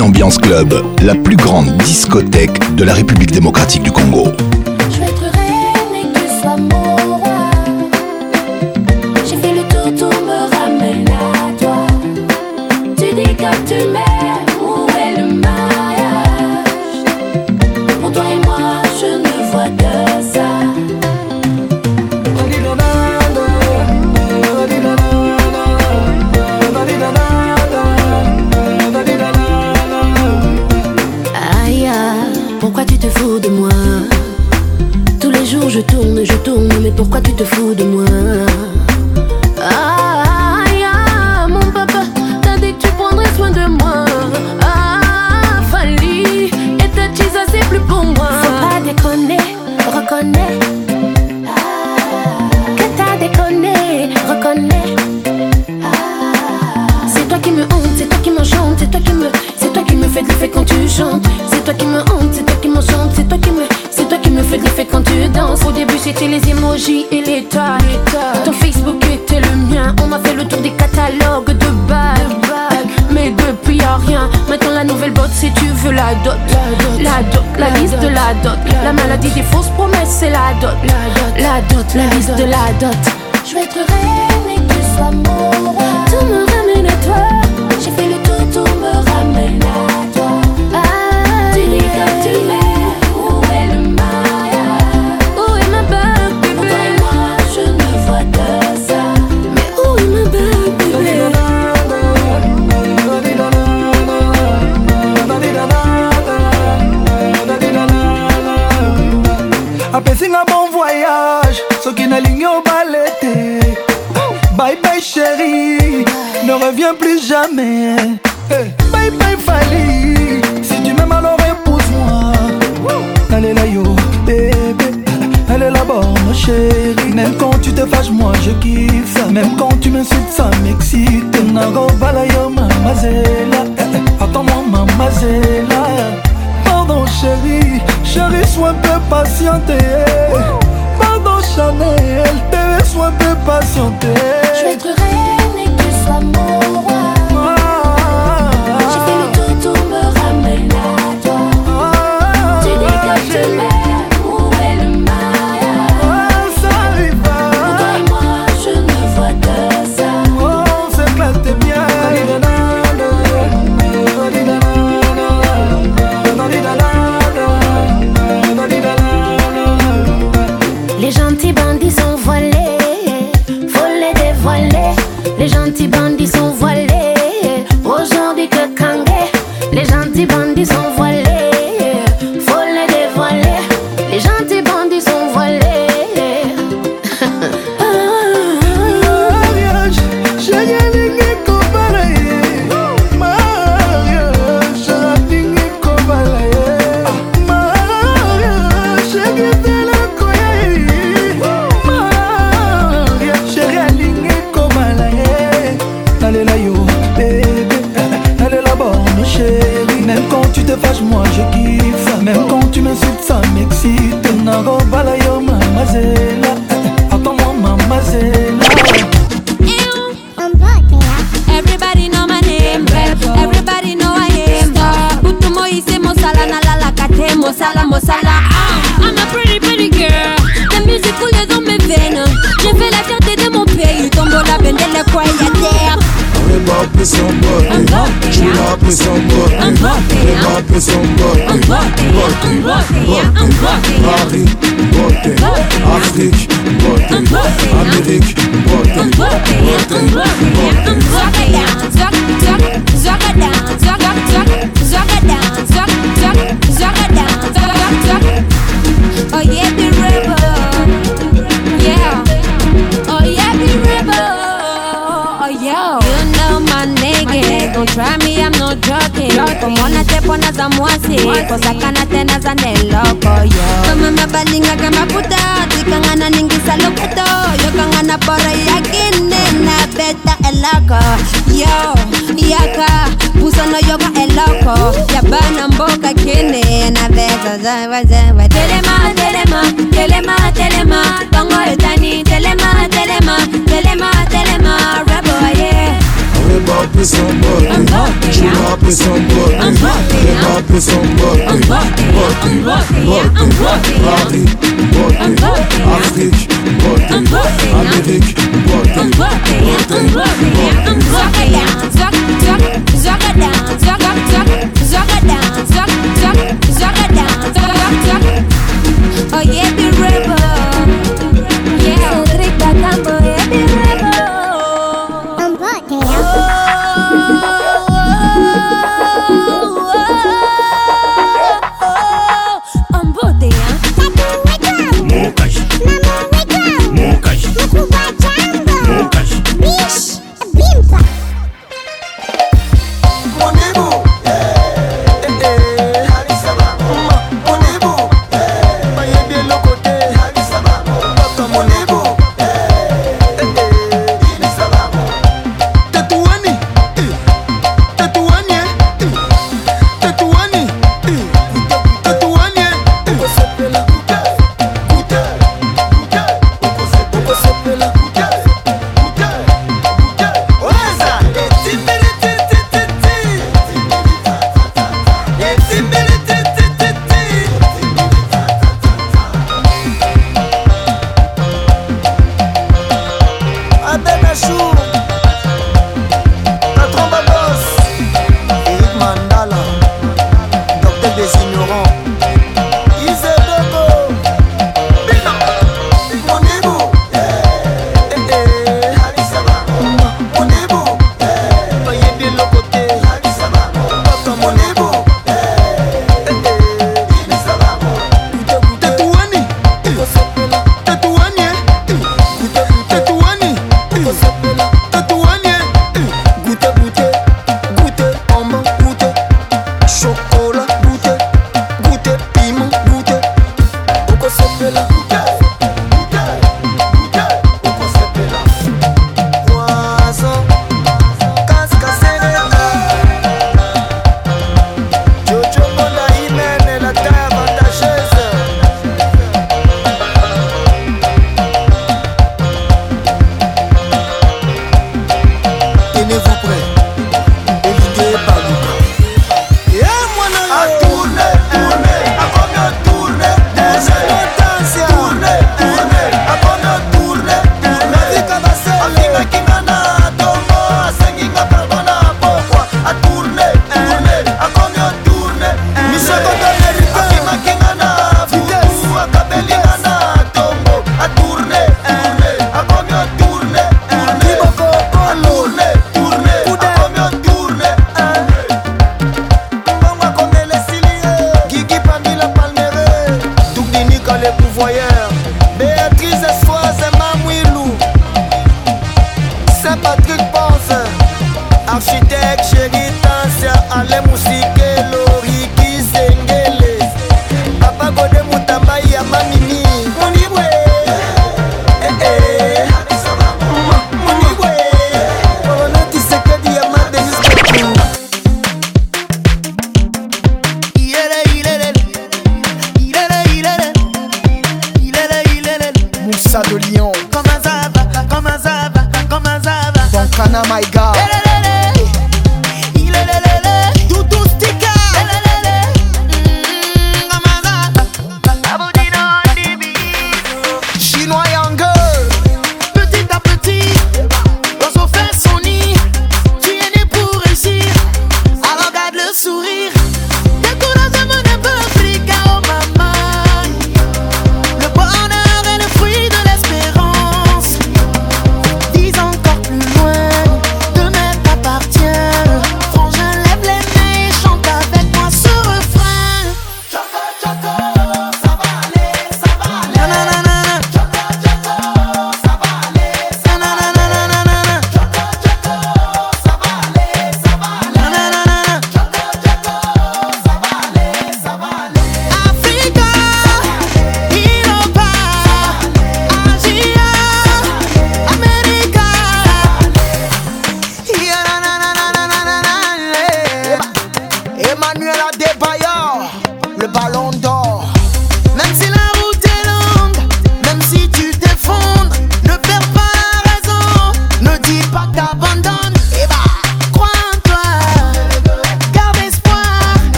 Ambiance Club, la plus grande discothèque de la République démocratique du Congo.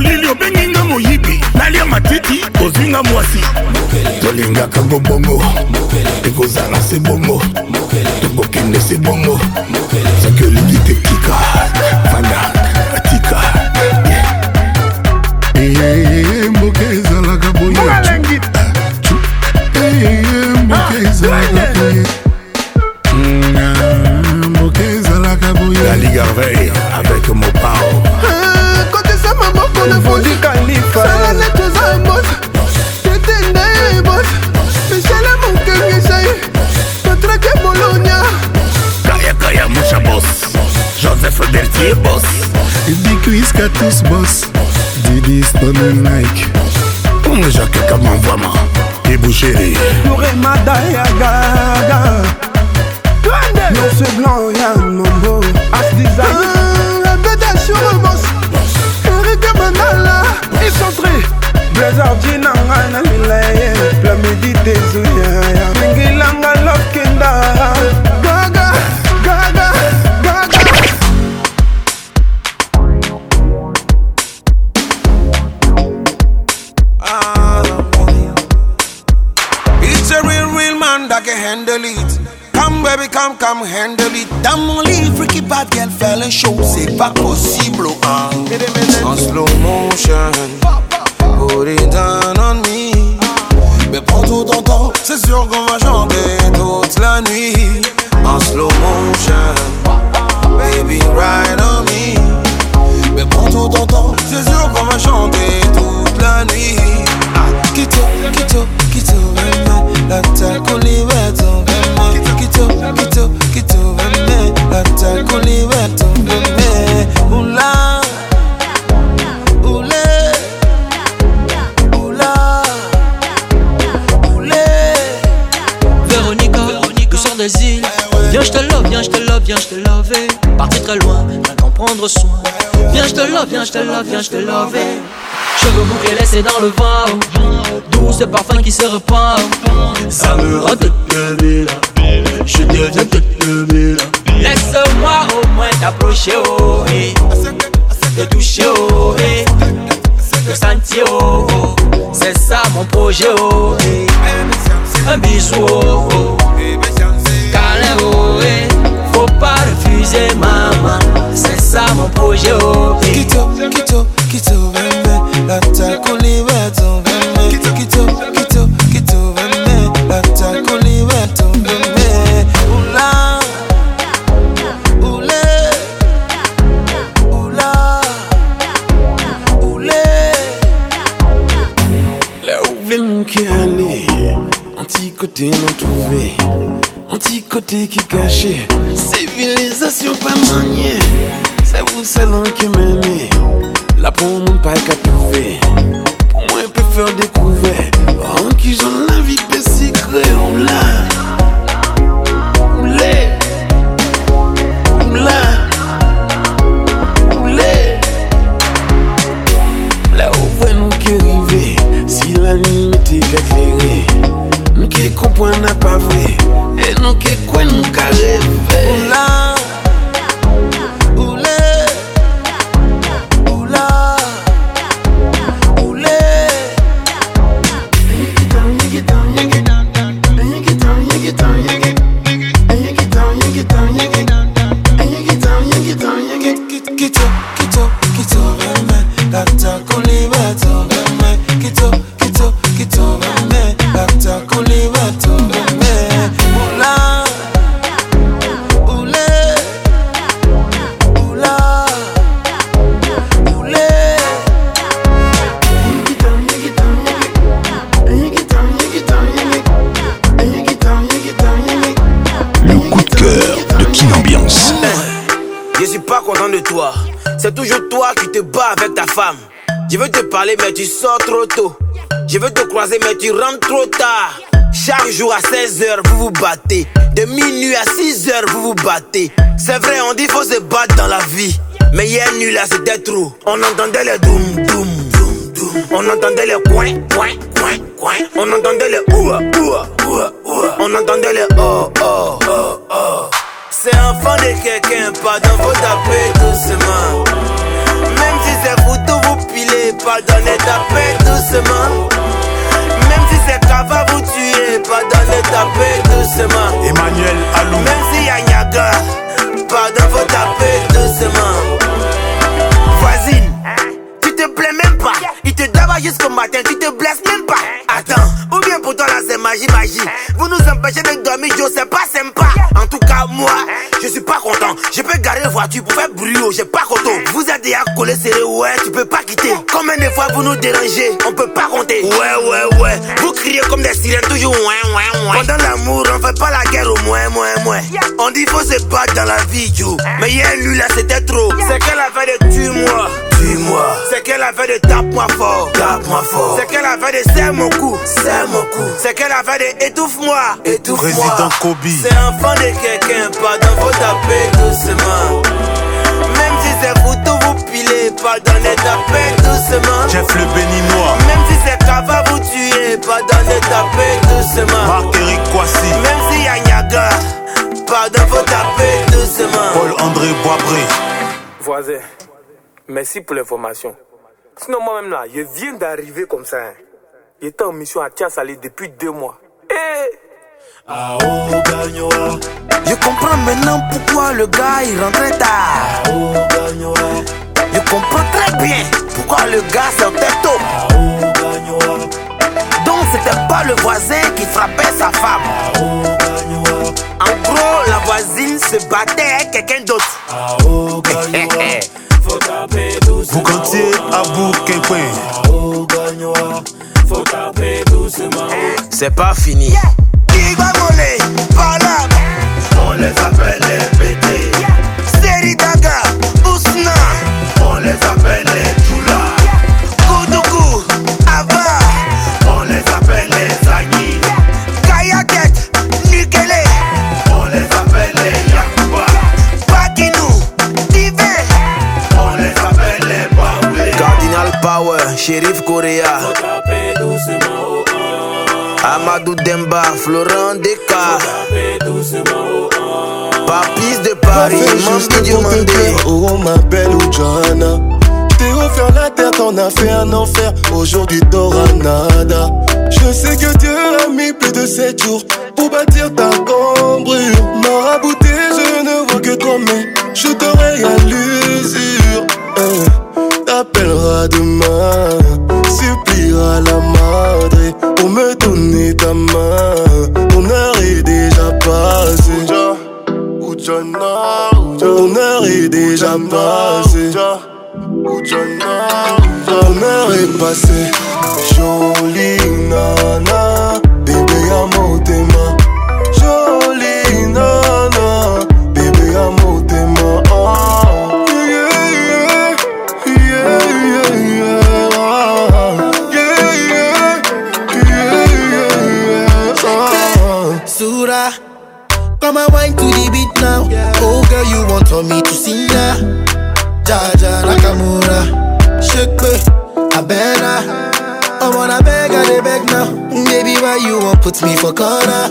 molili obengi nga moyibi nalia matiti ozwi nga mwasi tolingaka ngo bongo ekozala se bongo tokokende se bongo chérie. De minuit à 6 heures, vous vous battez. C'est vrai, on dit faut se battre dans la vie. Mais hier nuit là, c'était trop. On entendait les doum, doum, doum, doum. On entendait les coin, coin, coin, coin. On entendait le oua, oua, oua, On entendait les oh, oh, oh, oh. C'est enfant de quelqu'un, pardon, vos taper doucement. Même si c'est vous tout vous pilez, pardonnez, tapez doucement. pas coton. Vous êtes à coller serré, ouais, tu peux pas quitter. Combien de fois vous nous dérangez, on peut pas compter. Ouais, ouais, ouais. Vous criez comme des sirènes, toujours ouais, ouais, ouais. Pendant l'amour, on fait pas la guerre au moins, moins, moins. On dit faut se battre dans la vie, Joe. Mais a lui là, c'était trop. C'est qu'elle avait de tue-moi. Tue-moi. C'est qu'elle avait de tape-moi fort. Tape-moi fort. C'est qu'elle avait de serre mon cou. Serre mon cou. C'est qu'elle avait de étouffe-moi. Étouffe-moi. Président Kobe. C'est enfant de quelqu'un, pardon, faut taper doucement c'est vous tout vous pilez, pardonnez ta peine doucement. Jeff le bénis moi Même si c'est grave vous tuer, pardonnez ta peine doucement. Marc-Éric Kwasi. Même si y'a Niaga, pardon vous taper doucement. Paul-André Boisbré. Voisin, merci pour l'information. Sinon moi-même là, je viens d'arriver comme ça. Hein. J'étais en mission à Tiasali depuis deux mois. Et... Eh, je comprends maintenant pourquoi le gars il rentrait tard. Je comprends très bien pourquoi le gars sortait tôt. Donc c'était pas le voisin qui frappait sa femme. En gros, la voisine se battait avec quelqu'un d'autre. Vous continuez à bout C'est pas fini. On les appelle les pétés. Seri Daga, On les appelle les Tula. Koudougou, Ava. On les appelle les Agni. Kayaket, Nukele. On les appelle les Yakuba. Patinou, Tivet, On les appelle les Power. Cardinal Power, Shérif Correa. taper Amadou Demba, Florent Descartes. Papis de Paris, m'a demandé? Oh ma belle ou Johanna. T'es offert la terre, t'en as fait un enfer. Aujourd'hui nada Je sais que Dieu a mis plus de 7 jours pour bâtir ta cambrure. Marabouté, je ne vois que toi, mais je t'aurai à l'usure. Eh, t'appellera T'appelleras demain, suppliera la mort pour me donner ta main. Ton heure est déjà passée. Ton heure est déjà passée. Ton heure est passée. Jolie nana. i my wine to the beat now. Oh girl, you want on me to see ya? Jaja Nakamura, shake me, I better. I'm on a beg, I they beg now. Baby, why you won't put me for corner?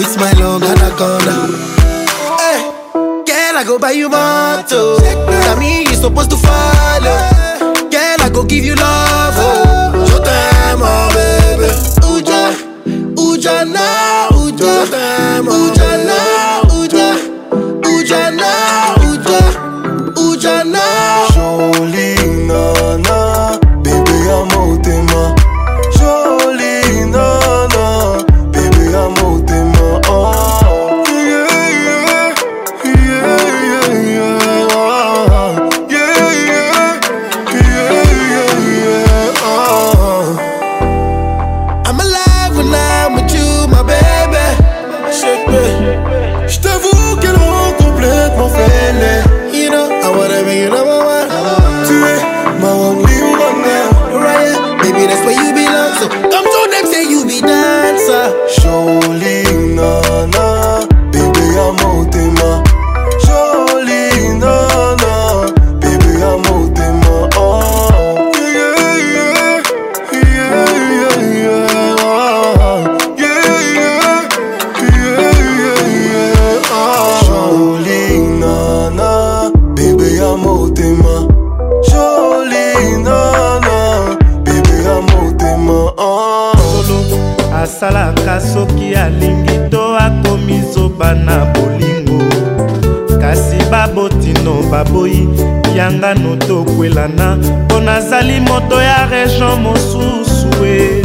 With my long anaconda. Hey, eh, girl, I go buy you motto. Tell me you're supposed to follow. Girl, I go give you love. Oh. baloba na bolingo kasi babotino baboyi yanga notokwelana mpo nazali moto ya region mosusu e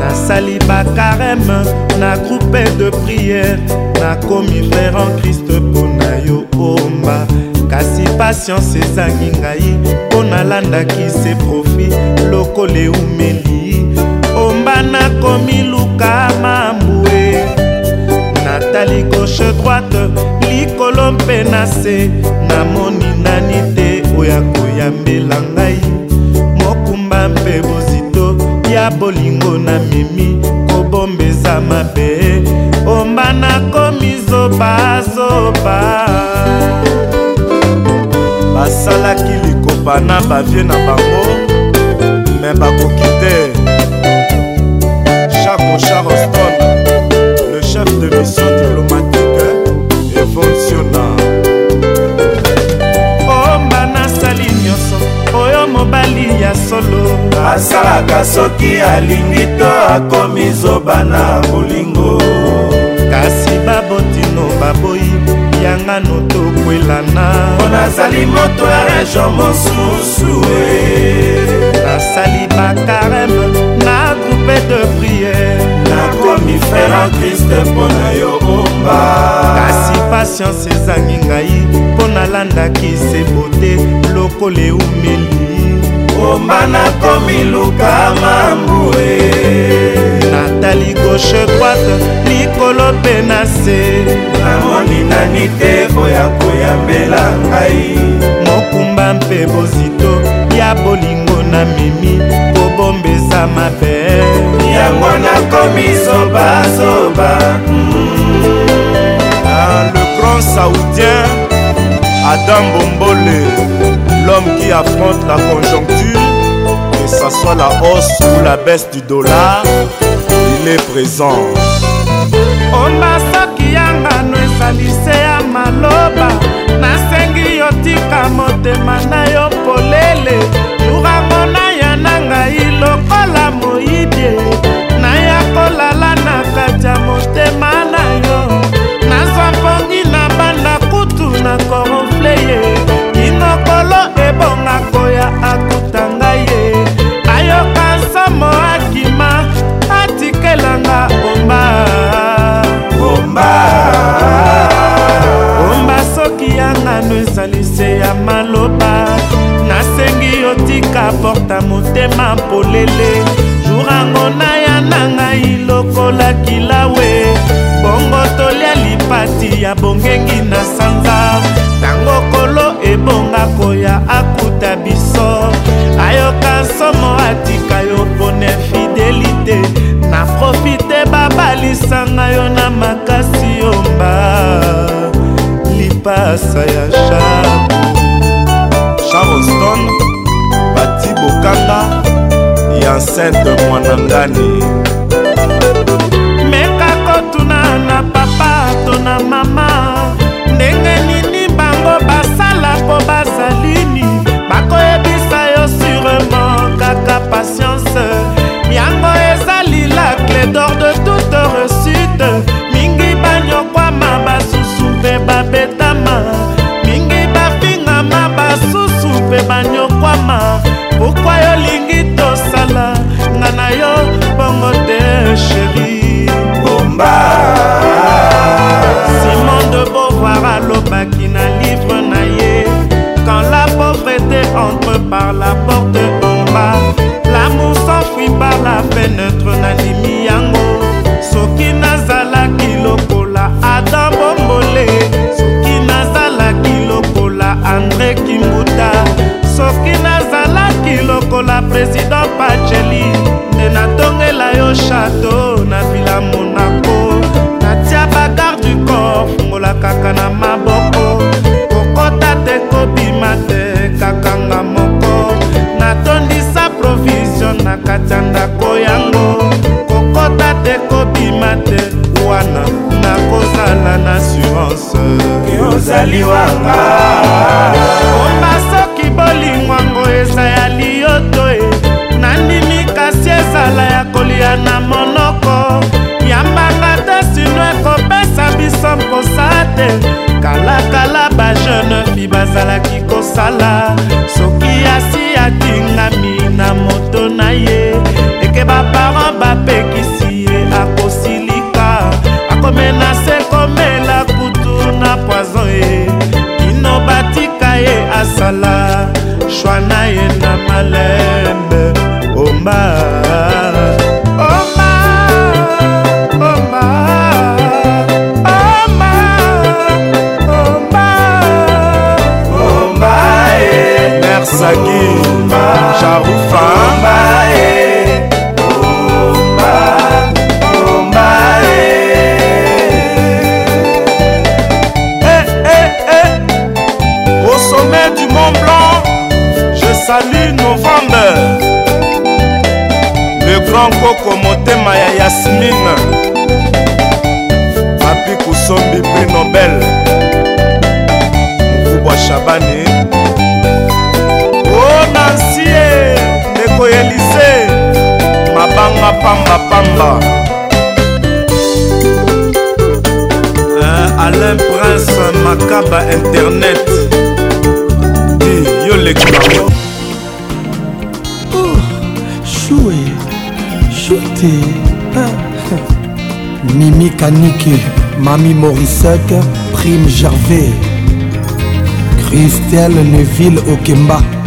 nasali bakareme na groupe de priere nakomi frere en kriste mpo na yo omba kasi patience ezangi ngai mpo nalandaki se profi lokola eumeli omba nakomi lukama natali gauche droite likolo mpe na se namoni nani te oyo akoyambela ngai mokumba mpe bozito ya bolingo na memi kobombeza mabe omba nakomi zobazoba basalaki likopa na bavie na bango me bakoki te kaka soki alingi to akomi zoba na bolingo kasi babotino baboyi yanga no tokwelana mpo nazali moto ya region mosusu nasali e. bakareme na groupe de priere nakomi frere en kriste mpo na yo omba kasi patience ezangi ngai mpo nalandaki sebote lokola eumeli bomba nakomi luka mambue natali gauche droite likolo mpe na se namoni nani te oya koyambela ngai mokumba mpe bozito ya bolingo na memi kobombesa mabe yango nakomi sobasoba mm. ah, le grand saoudien Adam Bombole, l'homme qui affronte la conjoncture, que ce soit la hausse ou la baisse du dollar, il est présent. onda soki yangano esalise ya maloba nasengi yotika motema na yo polele lurangona ya na ngai lokola moyidie naya kolala na kati ya motema na yo nazwa mpongi na banda kutu na kor ngano ezali se ya maloba nasengi otika porta motema polele jurango naya na ngai lokola kilawe bongo tolia lipati ya bongengi na sanza ntango kolo ebonga koya akuta biso ayoka nsomo atika yo pone fidelite na profite babalisanga yo na makasi pasa ya shar charleston bati bokanga ya sente mwanangani meka kotuna na papa to na mama ndenge nini bango basala mpo bazalini bakoyebisa yo surement kaka patience yango eza lila clé dor de tout président pacheli nde natongela yo chateau na vila monako natia bagar du corps fungola kaka na maboko kokota te kobima te kakanga moko natondisa provision na kati ya ndako yango kokota te kobima te wana nakozala na assurance ozali wanga omba soki bolingwango ezaya koya na monoko yambaka te sino ekopesa biso mposa te kalakala bajeune fi bazalaki kosala soki asi atingami na moto na ye eke baparan bapekisi ye akosilika akomenase komela kutu na poizon ye kino batika ye asala shwa na ye na malembe omba azaki jarufa eh, eh, eh. au sommet du mont blanc je salue novembre le grand koko motema ya yasmine papi kosombi prix nobel mokubwa shabani remercie ndeko elise mabanga pambapamba alain prince makaba internet yo lekibango oh, chue chute mimi kaniki mami morisek prime gervais christelle neville okemba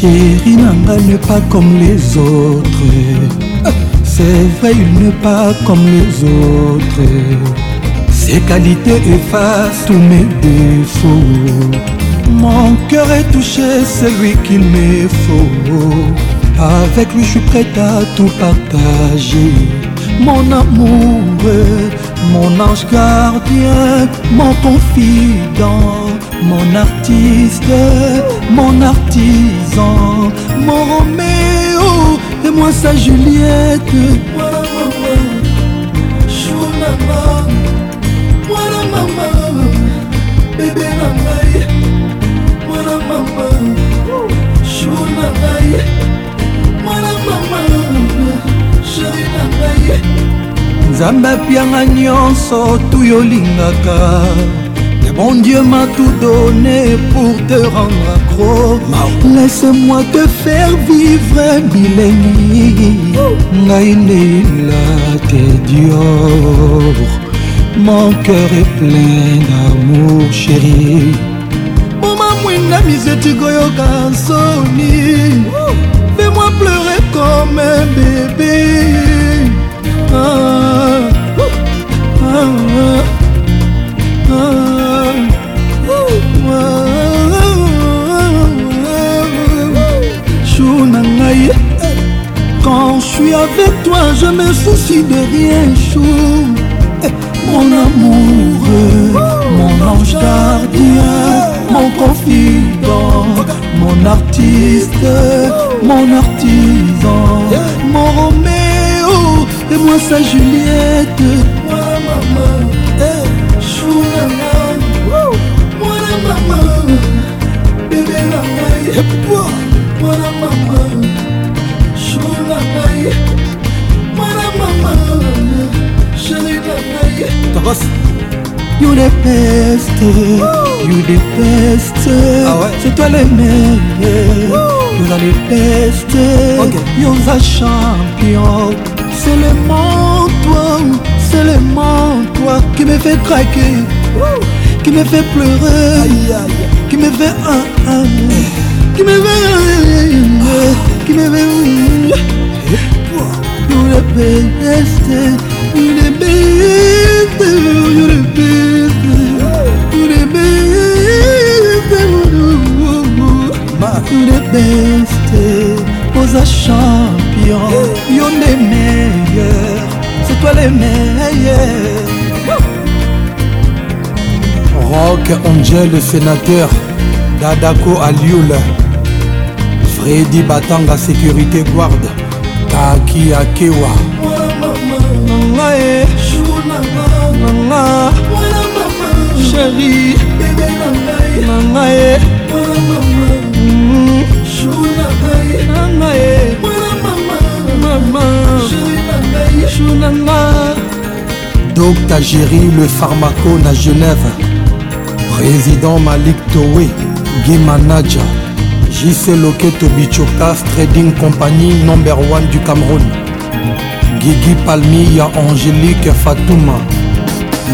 chéri nanga ne pas comme les autres c'est vrai il n'est pas comme les autres ses qualités effacent tous mes défauts mon cœur est touché c'est lui qu'il me faut avec lui je suis prête à tout partager mon amour, mon ange gardien, mon confident, mon artiste, mon artisan, mon Roméo et moi sa Juliette. Voilà maman, chou maman, voilà maman, bébé la maille, voilà maman, chou la maille. nzambe apianga nyonso tuyo olingaka le bon dieu m'a tout donné pour te rendre accro laisse-moi te faire vivre bilengi ngai ndeila te dior mon cœur est plein d'amour chéri moma mwinda misetikoyoka nsoni fais-moi pleurer comme un bébé Quand je suis avec toi, je me soucie de rien, chou. Mon eh, amour, mon ange gardien, mon confident, mon artiste, mon artisan, mon romain. moi sa Juliette Moi maman, eh, chouana Moi la maman, bébé la maille Moi la maman, chouana maille Moi la maman, chérie la maille Tapas You the best, you the best ah ouais. C'est toi le meilleur Vous avez le best, okay. you're a champion c'est le Seulement c'est le toi qui me fait craquer, qui me fait pleurer, qui me fait un, un, qui me fait un, qui me fait tu you're the best, you're the best, you're the toi les meilleurs. Rock, Angel, sénateur, Dadako Alioul, Freddy Batanga, sécurité guard, Kaki Akewa. Chérie, Maman, chouchou nanga docta géri le pharmaco na genève président malik towe guimanaja jc loketo bichokaf trading compagnie number 1 du cameroun gigi palmi ya angélique fatouma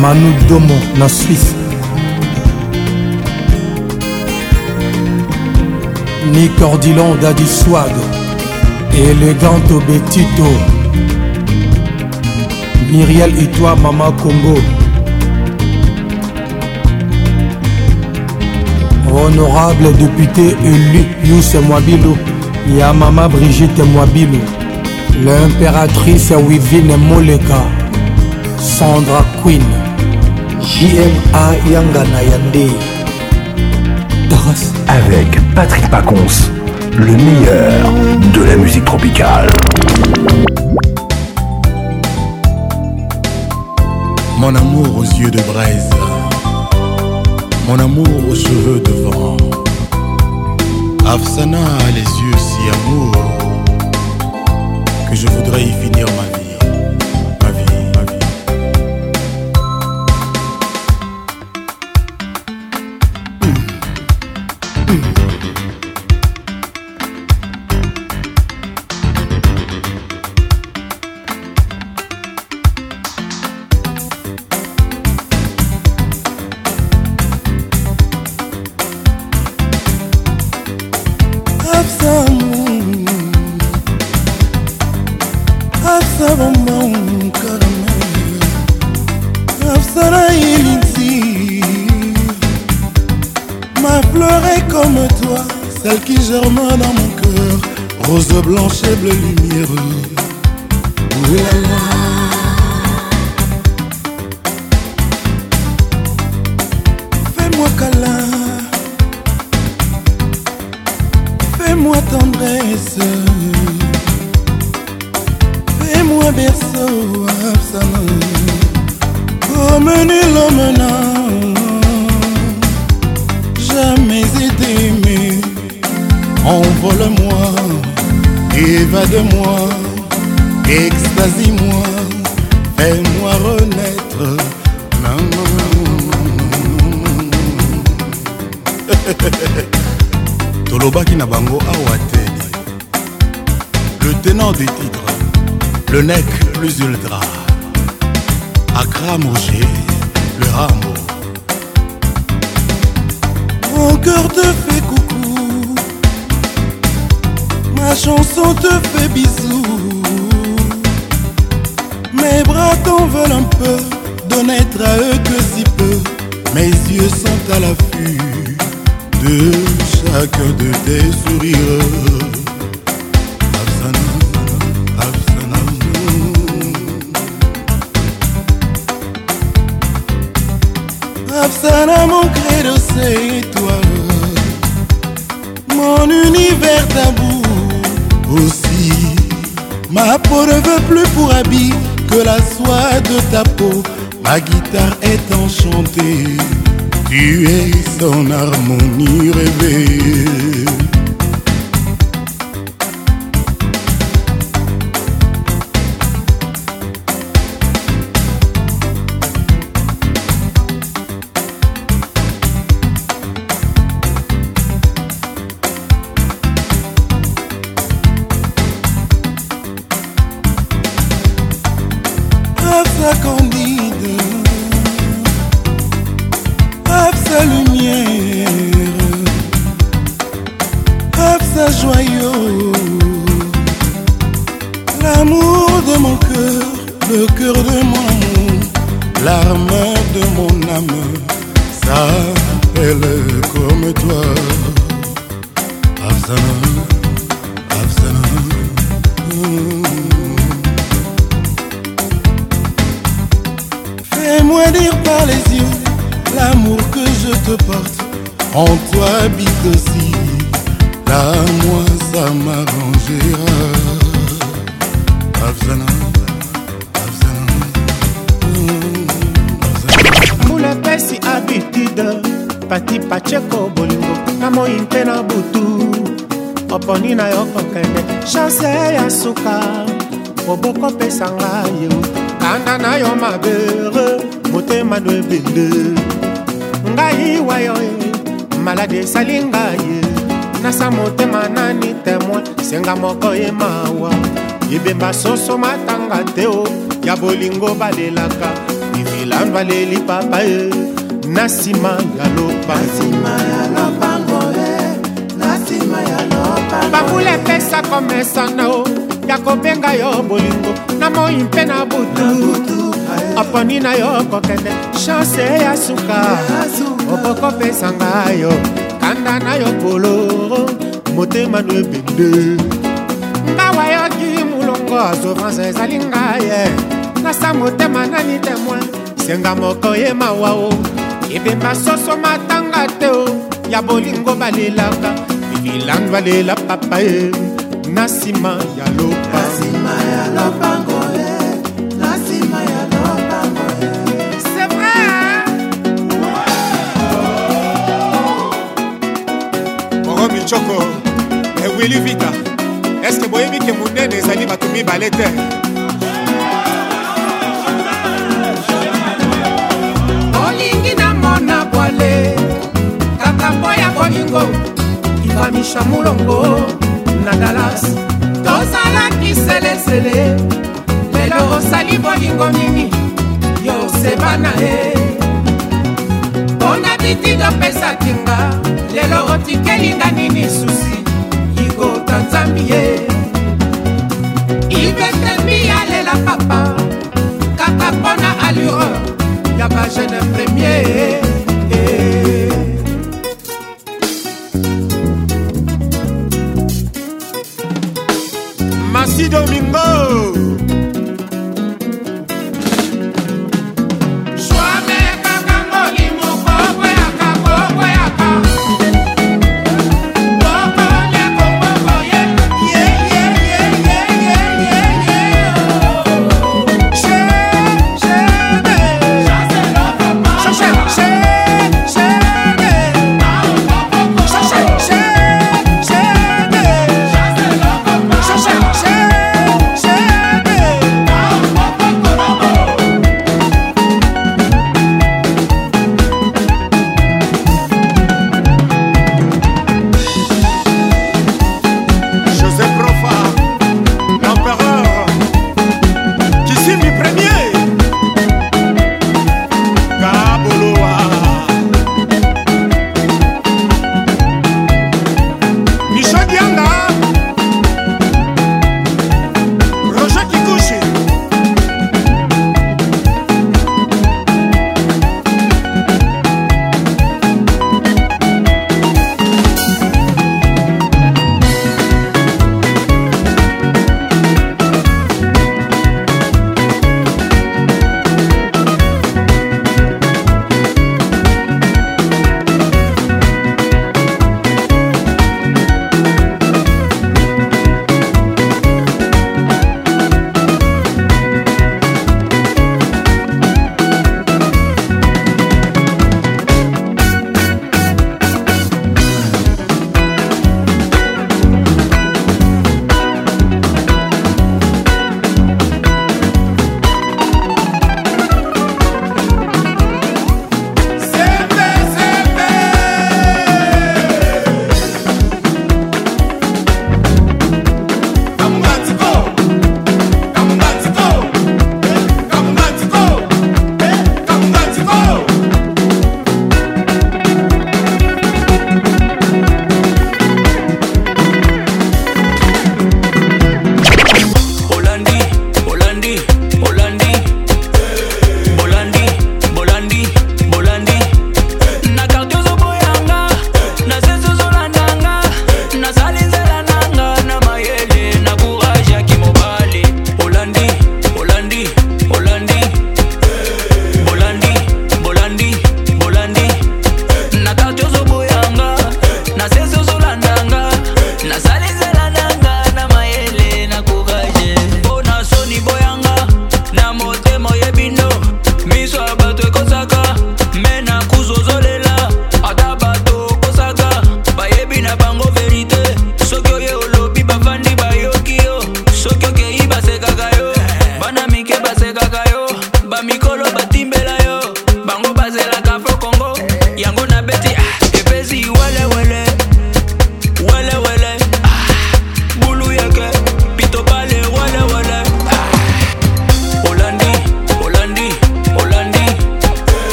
manu domo na suisse nick ordilon dadiswad élégante obetito Myriel et toi, Maman Congo. Honorable député Ulu Yousse Mwabilou, Yamama Maman Brigitte Mwabilou, l'impératrice Wivine Moleka, Sandra Queen, JMA Yangana Dros Avec Patrick Pacons, le meilleur de la musique tropicale. Mon amour aux yeux de braise, mon amour aux cheveux de vent. Afsana a les yeux si amour que je voudrais y finir ma vie. lumière. Fais-moi câlin. Fais-moi tendresse. Fais-moi berceau absent. Comme nul homme jamais été aimé. Envole-moi. Évade-moi, extasie-moi, fais-moi renaître. tolobaki na bango awa te le tenant des titres le nec plus ultra akram roger le rameau mon cœur de feu chanson te fait bisous. Mes bras t'en veulent un peu, de n'être à eux que si peu. Mes yeux sont à l'affût de chacun de tes sourires. Absanam, absanam. Absanam. Ta peau ne veut plus pour habit que la soie de ta peau. Ma guitare est enchantée, tu es son harmonie rêvée. basoso matanga te o ya bolingo balelaka mivilandu aleli papa ye na nsima ya lopango bambula epesa komesana o ya kobenga yo bolingo na moi mpe na butu oponi na yo kokende chanse ya suka okokopesanga yo kanda na yo kolo motema no ebende rose orange ezali ngai nasa motema nani temoin senga moko ye mawa o ebemba soso matanga te o ya bolingo balelaka evilandu balela papa ye na nsima ya lopango Romi Choco, Willy Vita. eske boyebi ke monene ezali bato mibale te olingi namona bwale kaka mpo ya bolingo ifamisha molongo na dalas tozalaki selesele lelo osali bolingo mingi yoseba na ye mpona bitindo pesakinga lelo otikeli nga nini susi kota nzambi ye ivetembi alela papa kaka mpo na allure ya bajene premier eh, eh.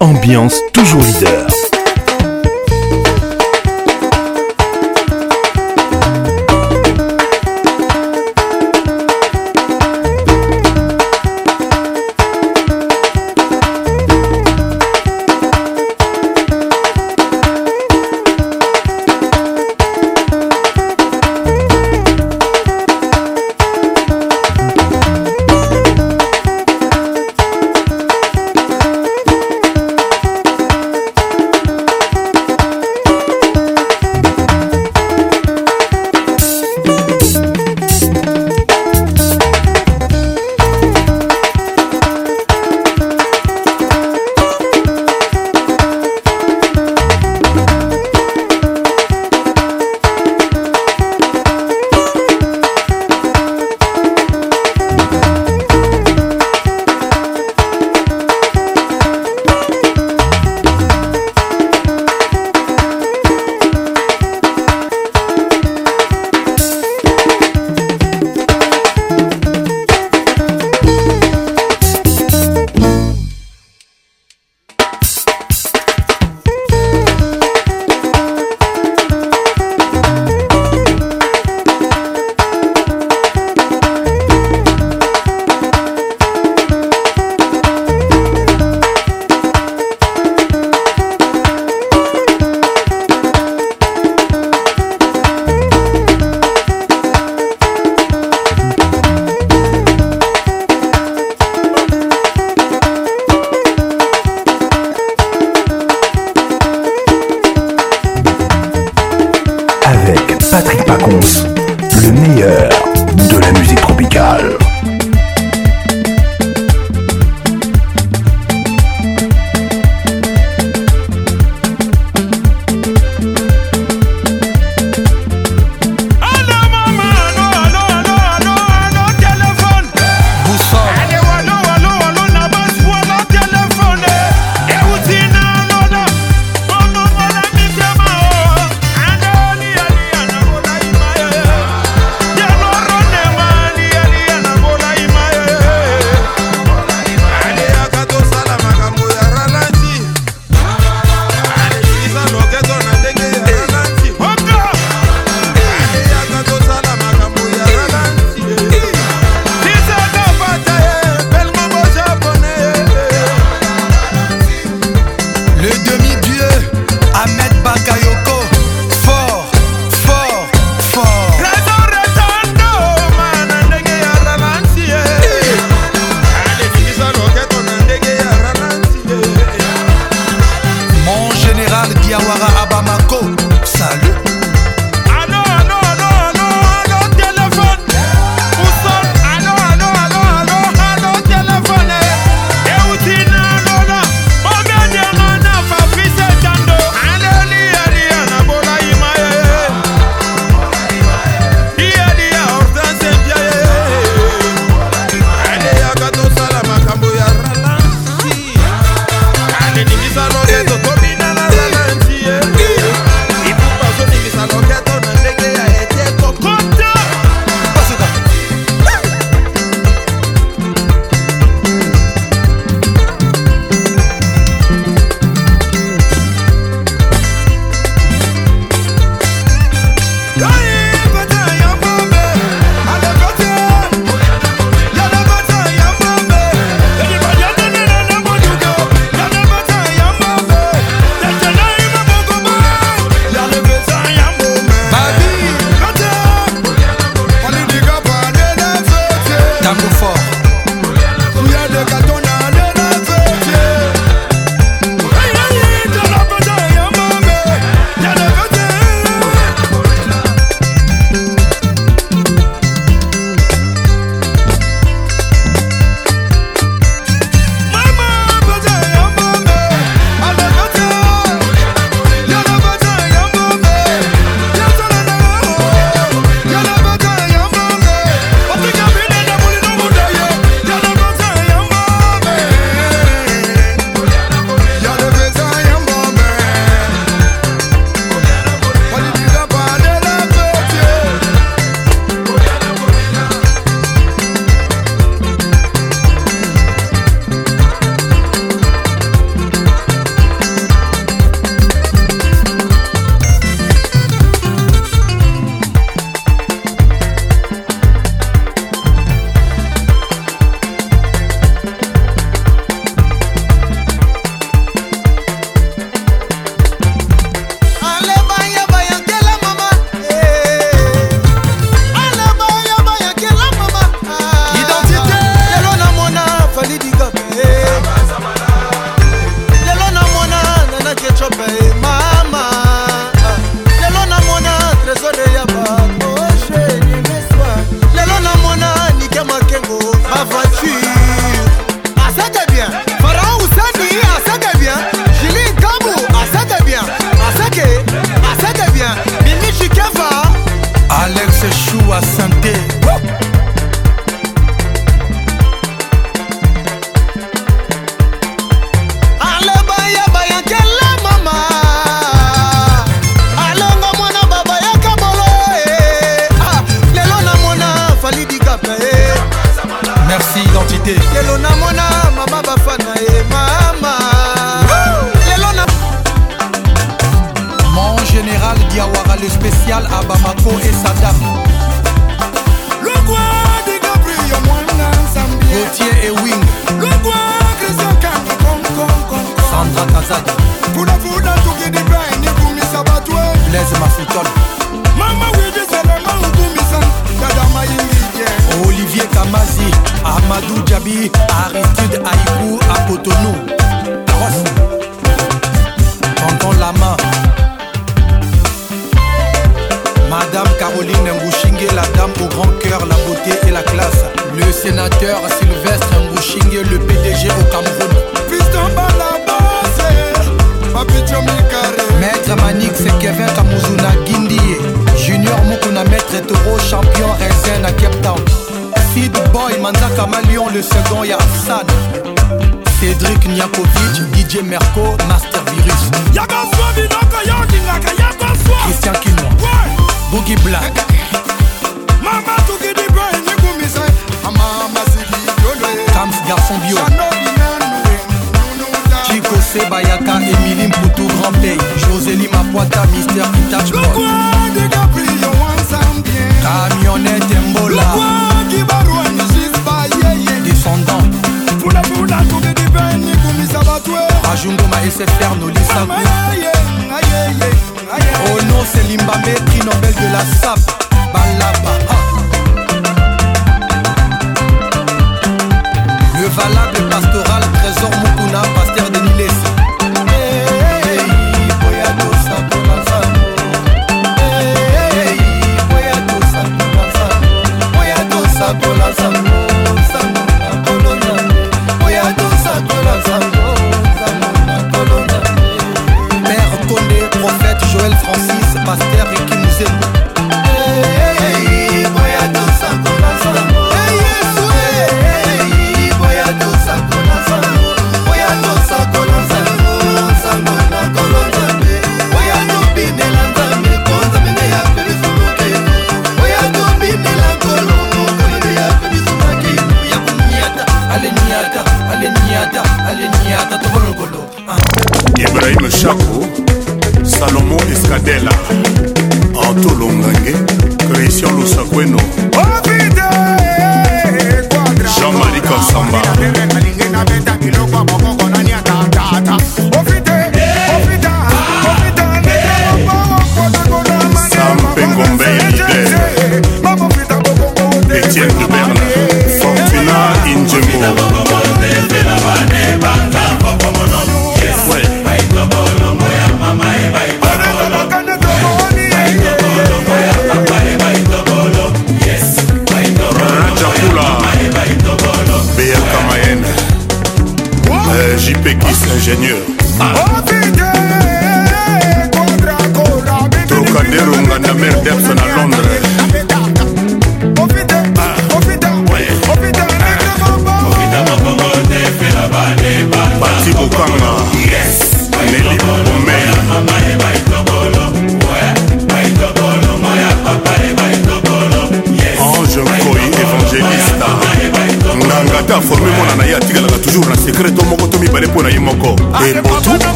ambiance toujours leader.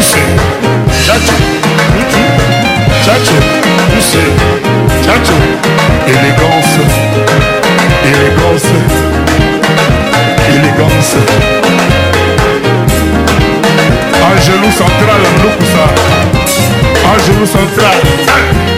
poussez, tchatcho, tchatcho, poussez, tchatcho, élégance, élégance, élégance. Un genou central, nous pour ça. central.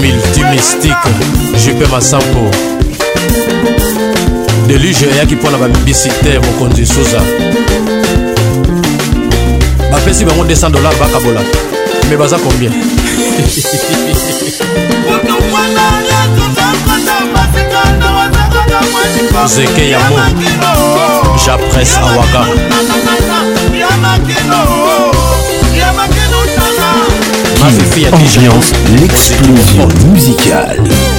Multimystique, Jupe Massambo. Deluge eyaki mpona bamibisite mokonzi suza bapesi bango 200 dollars bakabola me baza combien zeke yamo japresse awaka Ambiance, l'explosion musicale.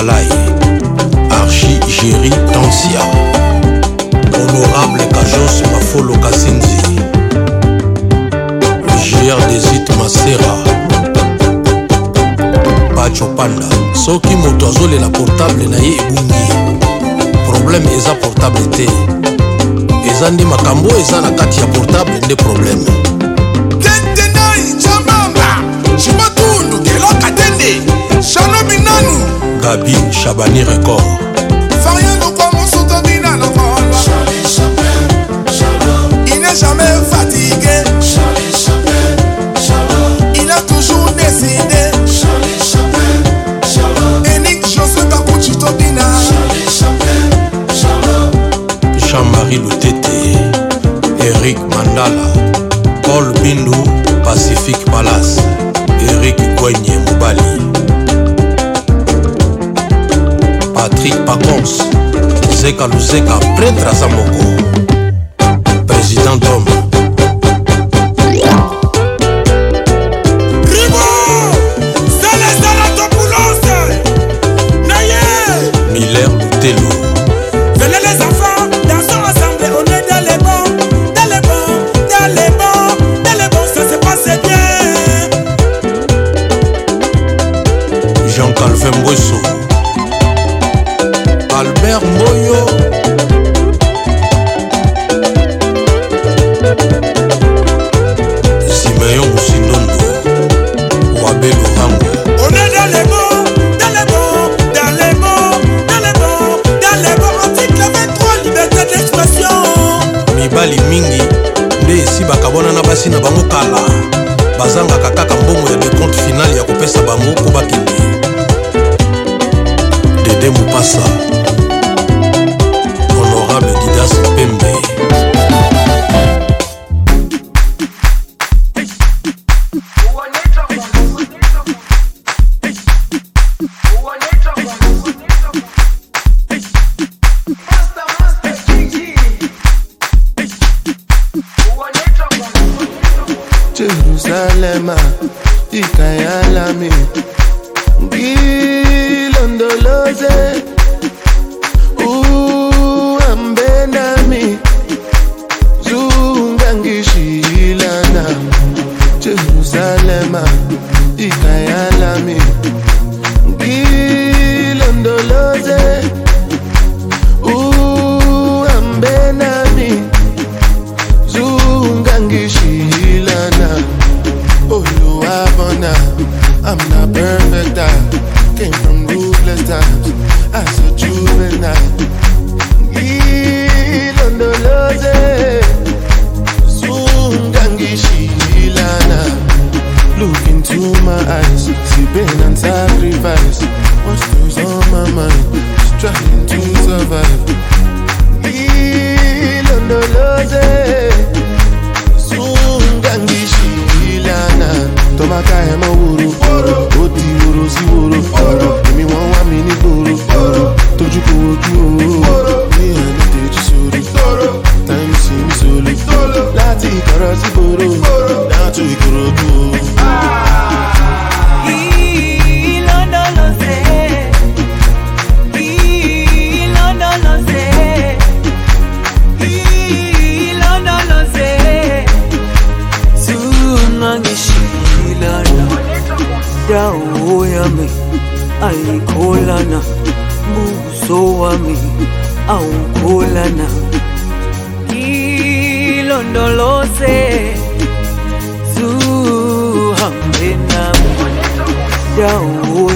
Walai, Archie Géry Tansia, Honorable Kajos Mafolo Kasinzi, JR Desit Masera, Pacho Panda. soki moto azolela portable na ye ebungi probleme eza portable te eza nde makambo eza na kati ya portable nde probleme tetenai jamamba jimatundu keloka tende gabi chabani record Il n'est jamais fatigué. Il a toujours décidé. Enick Joseph Kakuchi Tobina. Jean-Marie Loutete. Eric Mandala. Paul Bindu, Pacifique Palace. Eric Gwenye Moubali. patrik pacons zeka luzeka pretre aza moko président dome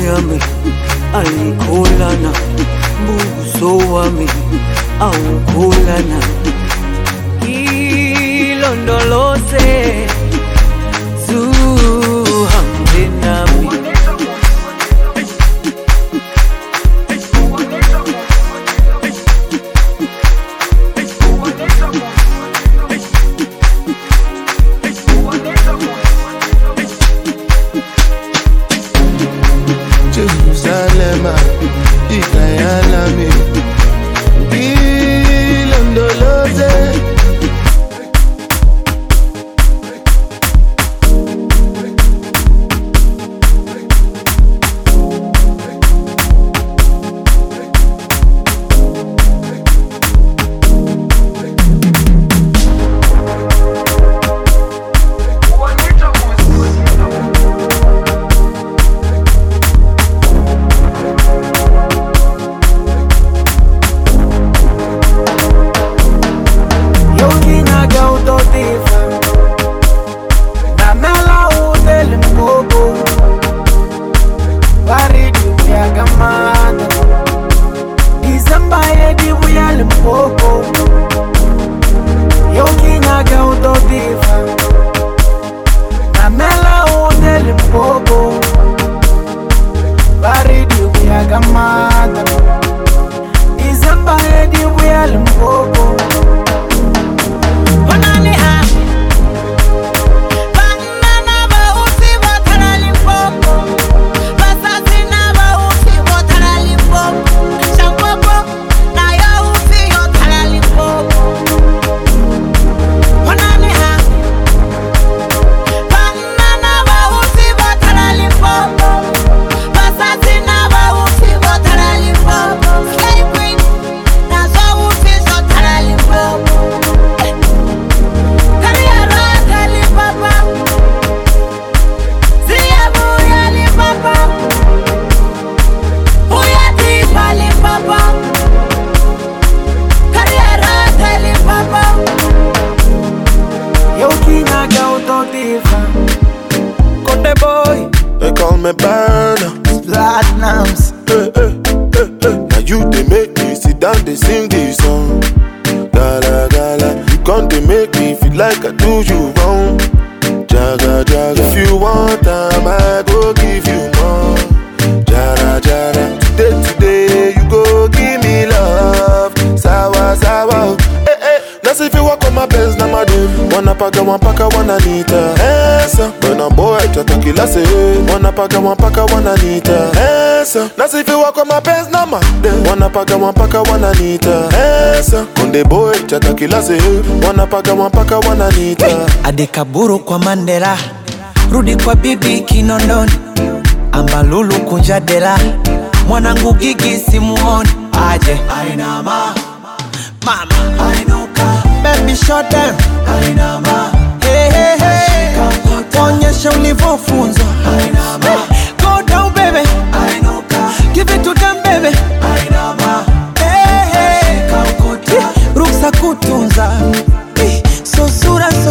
yami ayikholana buso wami awukholana ngilondoloze wanapaga mapaka wananiita Esa Konde boy chaka kilaze wanapaga mapaka wananiita Adekaburu kwa Mandela Rudi kwa bibi Kinondoni Ambalulu kunja dela Mwanangu gigi simuoni Aje Ainama Mama Ainuka Baby short down Ainama Hey hey hey Onyesha ulivyofunza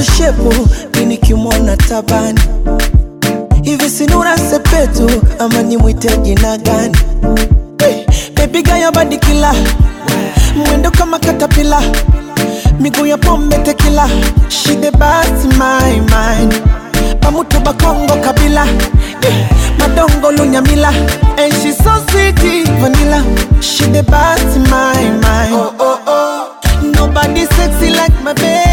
shepu mini kimwona tabani hivi sinura sepetu ama nimwite jina gani hey, mwendo kama katapila miguu ya pombe tekila shide basi my pamutuba kongo kabila madongo lunyamila and she so sweet vanilla oh oh oh nobody sexy like my baby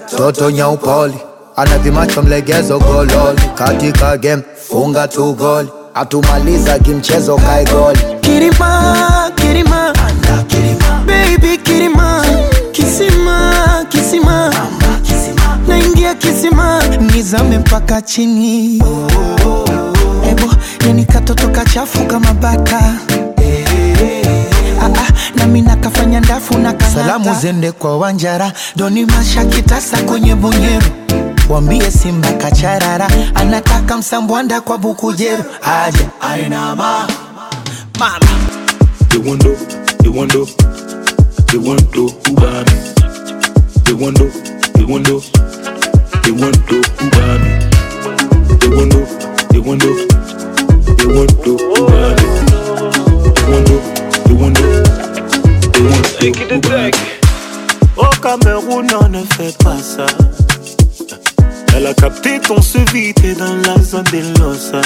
mtoto nyaupoli anapimacho mlegezo gololi katika game funga tu goli atumaliza kimchezo kae goli kirima, kirima. kisima kisima, Anda, nizame mpaka chini oh, oh, oh, oh. Ebo yani katoto kachafu kama salamu zende kwa Wanjara, Doni mashakitasa kitasa kwenye Bunyeru, wambie Simba kacharara, anataka msambwanda kwa Bukujeru, aje ainama mama Iwondo, Iwondo, Iwondo ubami Iwondo, Iwondo, Iwondo ça.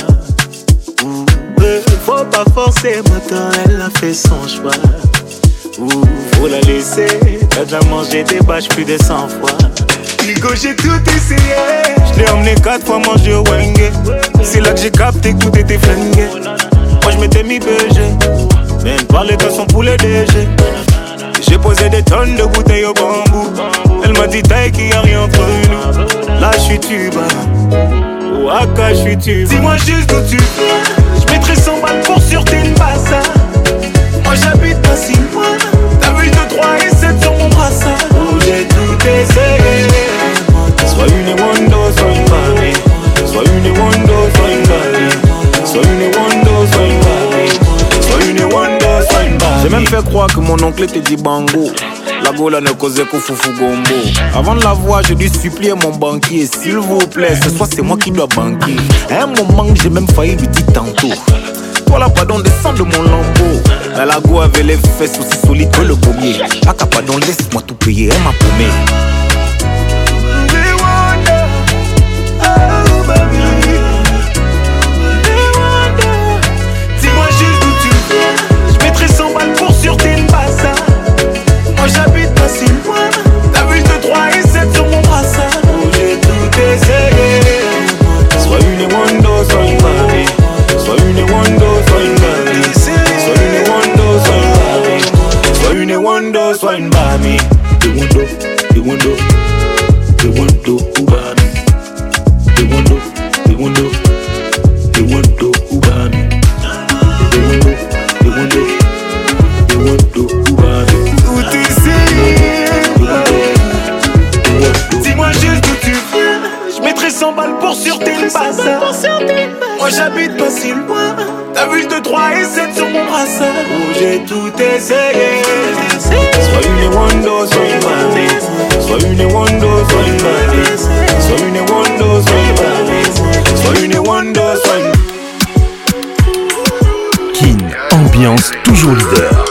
faut pas forcer, maintenant elle a fait son choix. faut la laisser, elle a mangé des bâches plus de 100 fois. Nico, j'ai tout essayé. Je l'ai emmené 4 fois manger au Wenge. C'est là que j'ai capté que tout était flingué. Moi, je m'étais mis BG. Même parler de son poulet DG. J'ai posé des tonnes de bouteilles au bambou. Elle m'a dit, taille qu'il n'y a rien entre nous. Là, je suis tuba. Oh, suis tu Dis-moi juste d'où tu viens. Je mettrai 100 balles pour sur une bassa Moi, j'habite pas si mois T'as vu de 3 et 7 sur mon brassard. Où j'ai tout essayé. Sois une Wando, sois une Barbie. Sois une Wando, sois une Barbie. Sois une Wando, sois une Barbie. Sois une Wando, sois une Barbie. J'ai même fait croire que mon oncle était dit Bango. La gola ne causait qu'au foufou gombo. Avant de la voir, je dû supplier mon banquier. S'il vous plaît, ce soir c'est moi qui dois banquer. À un moment, j'ai même failli lui dire tantôt. Voilà, pardon, descend de mon lambeau. La lago avait les fesses aussi solides que le pommier. Aka ah, pardon, laisse-moi tout payer, elle m'a promis j'habite pas si loin. T'as vu le 3 et 7 sur mon brassard. j'ai tout essayé. Sois une Wando, sois une Sois une sois une Sois une sois une Sois une sois King, ambiance toujours leader.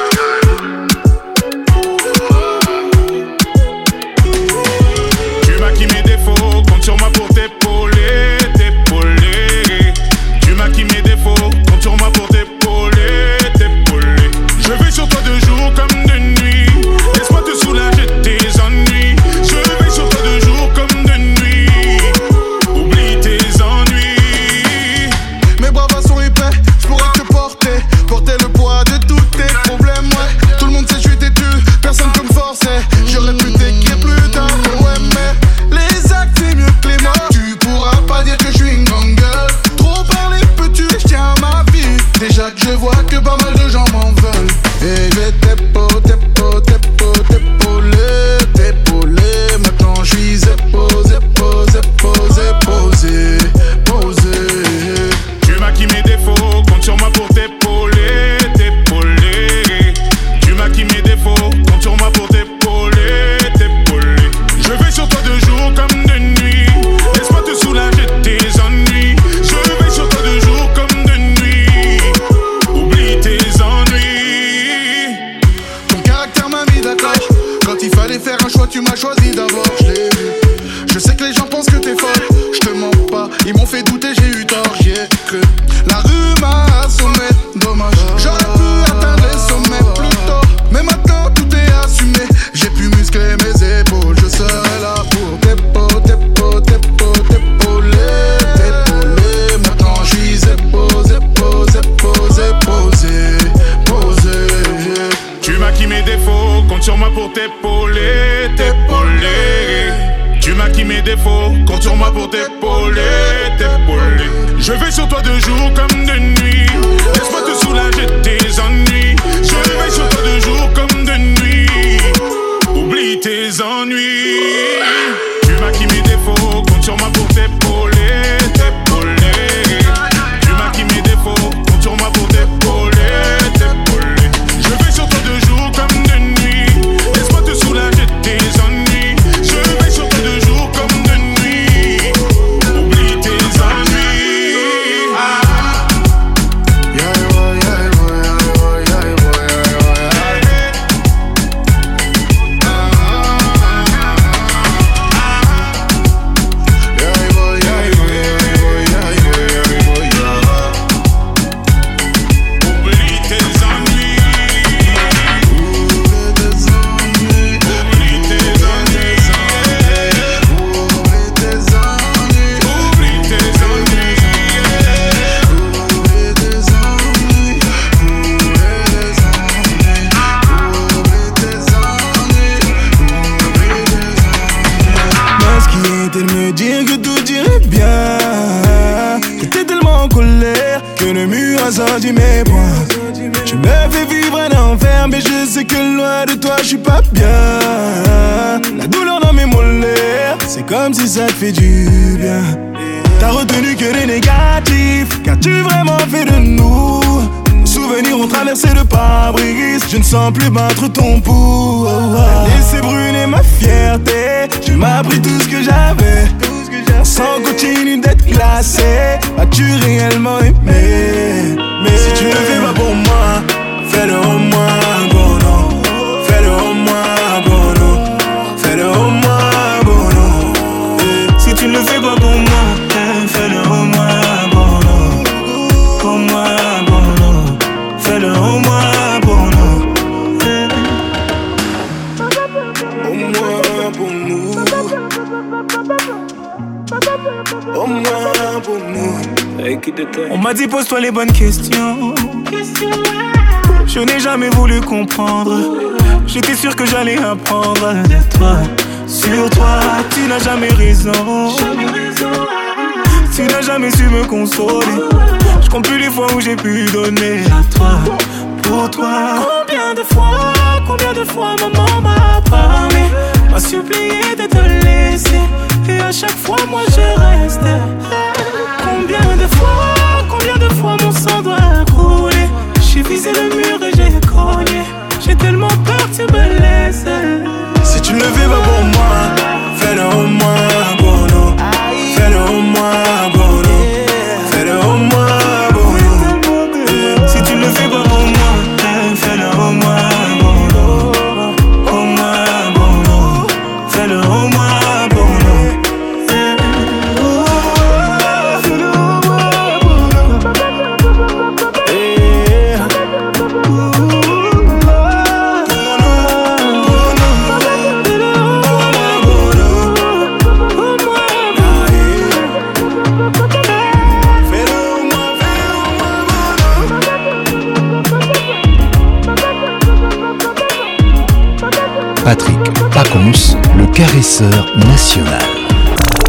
T'as retenu que les négatifs, qu'as-tu vraiment fait de nous souvenirs ont traversé le pas je ne sens plus battre ton pouls. Laissé brûler ma fierté, tu m'as pris tout ce que j'avais. Sans continuer d'être glacé, as-tu réellement aimé Mais si tu ne fais pas pour moi, fais-le au moins On m'a dit pose-toi les bonnes questions. Je n'ai jamais voulu comprendre. J'étais sûr que j'allais apprendre Sur toi, tu n'as jamais raison. Tu n'as jamais su me consoler. Je compte plus les fois où j'ai pu donner à toi, pour toi. Combien de fois, combien de fois maman m'a parlé, m'a supplié de te laisser. Et à chaque fois, moi je restais. Combien de fois, combien de fois mon sang doit couler J'ai visé le mur et j'ai cogné J'ai tellement peur que tu me laisses Si tu ne vis pas pour moi, fais-le au moins, Bruno Fais-le au moins le caresseur national.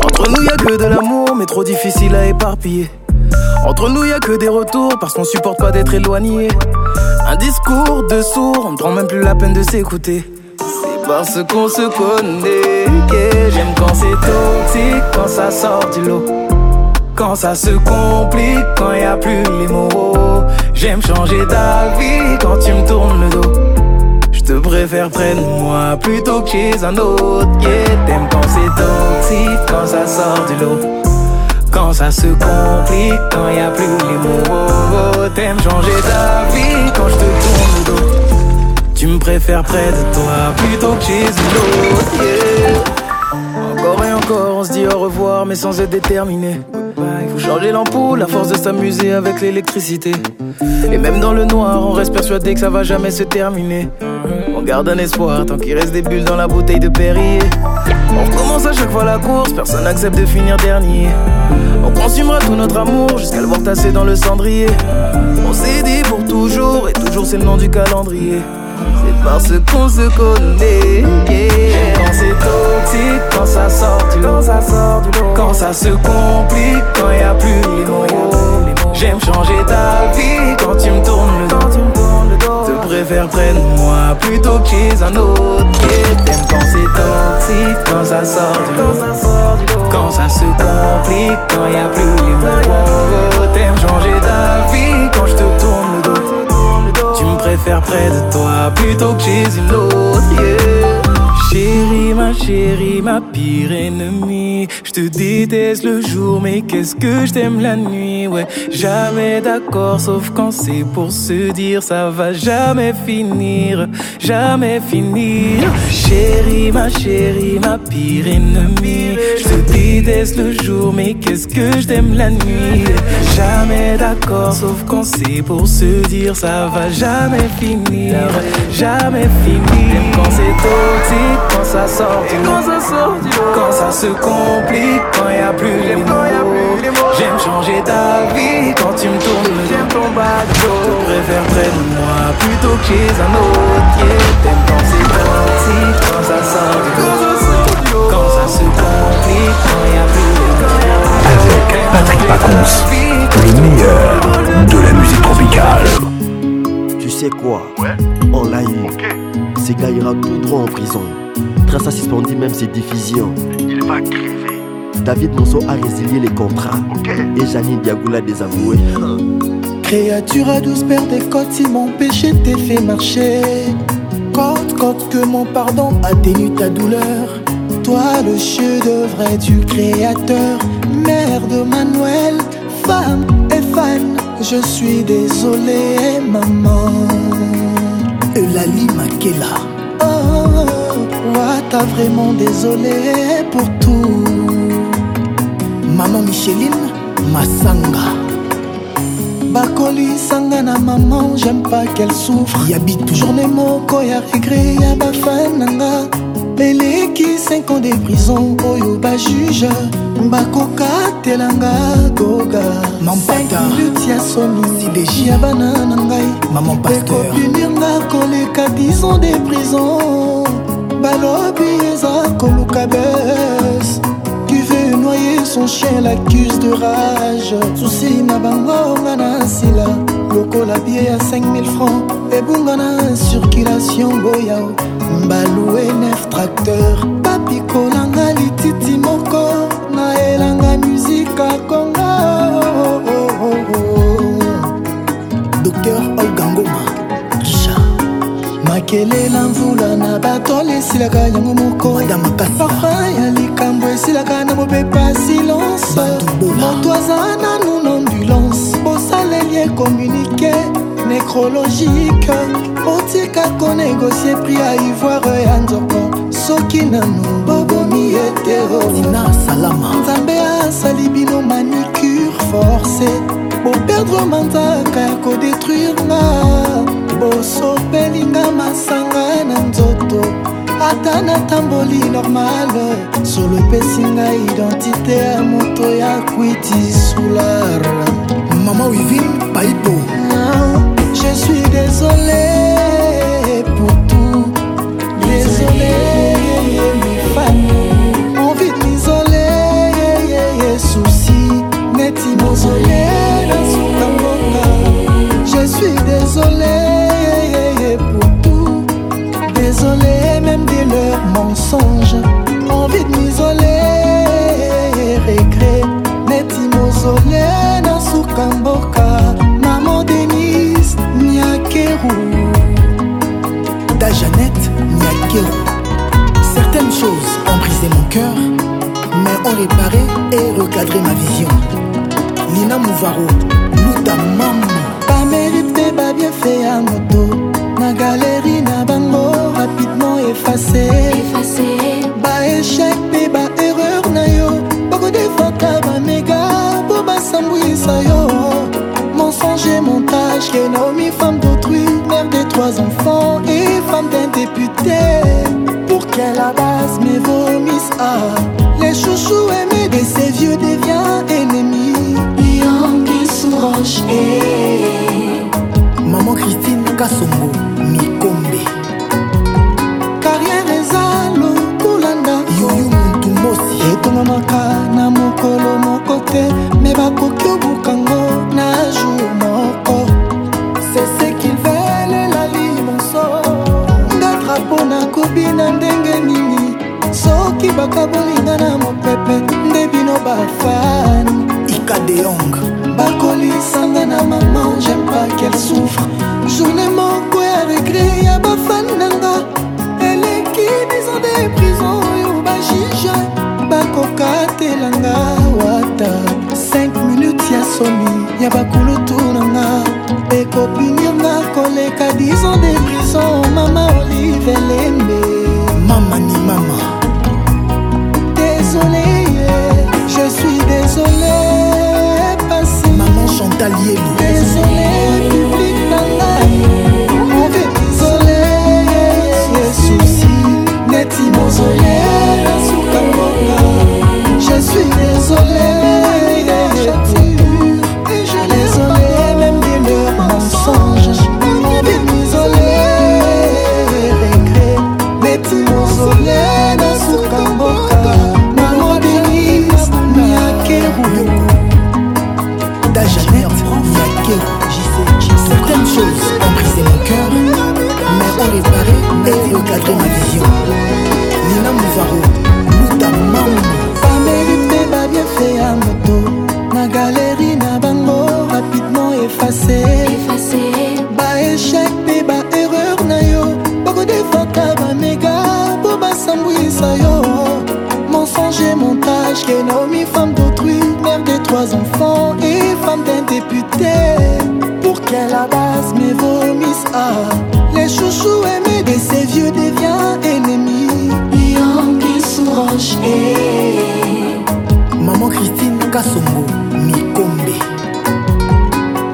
Entre nous, y a que de l'amour, mais trop difficile à éparpiller. Entre nous, y a que des retours, parce qu'on supporte pas d'être éloigné. Un discours de sourd, on ne prend même plus la peine de s'écouter. C'est parce qu'on se connaît j'aime quand c'est toxique, quand ça sort du lot. Quand ça se complique, quand y a plus les mots. J'aime changer d'avis quand tu me tournes le dos te préfère près de moi plutôt que chez un autre. Yeah, t'aimes quand c'est toxique, quand ça sort du lot. Quand ça se complique, quand y a plus les mots. Oh, oh, oh. t'aimes changer ta vie quand je te tourne le dos. Tu me préfères près de toi plutôt que chez autre. Yeah. Encore et encore, on se dit au revoir, mais sans être déterminé. Il faut changer l'ampoule à force de s'amuser avec l'électricité. Et même dans le noir, on reste persuadé que ça va jamais se terminer garde un espoir tant qu'il reste des bulles dans la bouteille de Perrier. On recommence à chaque fois la course, personne n'accepte de finir dernier. On consumera tout notre amour jusqu'à le voir tasser dans le cendrier. On s'est dit pour toujours et toujours c'est le nom du calendrier. C'est parce qu'on se connaît. Quand c'est toxique, quand ça sort du lot, ça sort du Quand ça se complique, quand y a plus les mots. J'aime changer ta vie quand tu me tournes le me près de moi plutôt que chez un autre. T'aimes quand c'est toxique, quand ça sort du Quand ça se complique, quand y a plus les mots. T'aimes changer d'avis quand je te tourne le dos. Tu me préfères près de toi plutôt que chez une autre. Chérie, ma chérie, ma pire ennemie. Je te déteste le jour, mais qu'est-ce que je t'aime la nuit. Jamais d'accord, sauf quand c'est pour se dire ça va jamais finir, jamais finir. Chérie, ma chérie, ma pire ennemie. Je te déteste le jour, mais qu'est-ce que je t'aime la nuit jamais d'accord, sauf qu'on sait pour se dire ça va jamais finir, jamais finir. Même quand c'est toxique, quand ça sort, du quand ça sort, quand ça se complique, quand y a plus les mots. J'aime changer ta vie quand tu me tournes, j'aime ton bateau. Je préfère près de moi plutôt que chez un autre. t'aimes quand c'est toxique, quand ça sort, quand ça se complique, quand y'a plus Patrick le meilleur de la musique tropicale. Tu sais quoi ouais. On l'a tout droit en prison. Trace à suspendu même ses diffusions. Il va crever. David Monceau a résilié les contrats. Et Janine Diagoula désavoué Créature à douce père des codes, si mon péché t'est fait marcher. quand quand que mon pardon atténue ta douleur. Toi, le cheveu de vrai du créateur, mère de Manuel, femme et fan, je suis désolée, maman. Eulalie Makela. Oh, ouais, t'as vraiment désolé pour tout. Maman Micheline Masanga. Bakoli sanga na maman, j'aime pas qu'elle souffre. Yabi toujours. Journée moko ya regret ya bafan nanga. leleki 5 ans de prison oyo bajuge bakokatelanga koga luti ya somi ya bana na ngai ekopinirnga koleka 10 ans de prison balobi eza koluka bese cuve noye son chien lacuse de rage susi na bango nga na sila lokola bie ya 5000 francs ebungana circulation boyao mbalue nef tracteur bapikolanga lititi moko naelanga muzika konga oh, oh, oh, docteur olgangoma makelela mvula na batole esilaka yango moko papa ya likambo esilaka na mopepa silence moto aza nanu na ambulance bosaleli e communike necrologique otika konegosie pri ya ivoire ya nzoko soki nano bobomi eteoina salama nzambe asali bino manicure force boperdre manzaka ya kodetruire nga bosopelinga masanga na nzoto ata natamboli normal solo epesi ngai identité ya moto ya kwiti solar mama wivin paipo je suis désolé Certaines choses ont brisé mon cœur, mais ont réparé et recadré ma vision. Nina Mouvaro, ta Pas mérite pas bien fait à moto. Na galerie, na bango, rapidement effacé. Effacé. Ba échec, mais ba erreur na yo. Beaucoup de t'as ba méga, pour ba sambouissa yo. Mensonge et montage, une femme d'autrui, mère des trois enfants et femme d'un député. profiter pour qu'elle abasse mes vomices. Ah, les chouchous aimés de ces vieux devient ennemis. Roche et Maman Christine Kasongo Mikombe Carrière ezalo kolanda yoyo mutu mosi etongamaka na mokolo moko te me bakoki obukango na jour ebaka bolinga na mopepe nde bino bafani ikadeyong bakolisanga na mama jaime pas qu'elle souffre journe moko ya regre ya bafani nanga eleki disande prison oyo bajije bakokatelanga wata 5 minutes ya somi ya bakulutu nanga ekopinirnga koleka 10 ans de prison mama olive elembe mama ni mama désolé, je suis désolé, passé. Maman Chantal Yéli. Désolé, public nanga. Mauvais désolé, souci, neti mausolé, soukamoka. Je suis désolé. dimanche eh. maman christine kasongo mikombe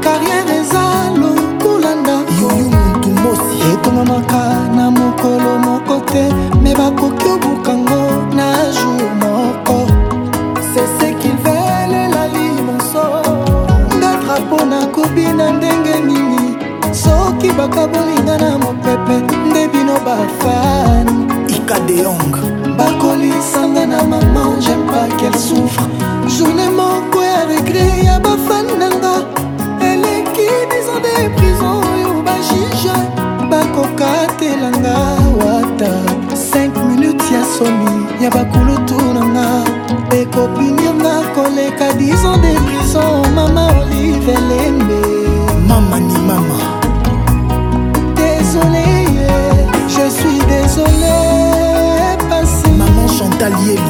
karriere eza lokulanda yoyo muntu mosi etongomaka na mokolo moko te me bakoki obukango na jour moko sese mpo nakobi na ndenge nini soki bakabolinga na mopepe nde bino bafani ikadeyong bakolisanga na mama jaime pas qu'elle souffre journée moko ya regre ya bafan nanga eleki disande prison oyo bajije bakokatelanga wata 5 minutes ya somi ya bakulutu nanga ekopinirna koleka disande prison mama olive lembe talieli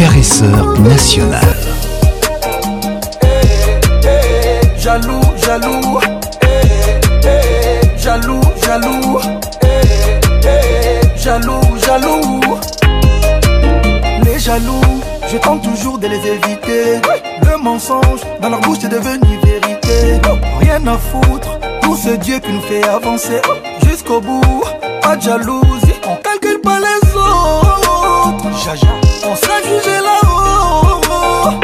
caresseur national. Jaloux, jaloux, jaloux, jaloux, jaloux, jaloux. Les jaloux, je tente toujours de les éviter. Le mensonge dans leur bouche est devenu vérité. Rien à foutre, tout ce Dieu qui nous fait avancer jusqu'au bout. Pas de jalousie, on calcule pas les autres. Jaja. On sera jugé là-haut.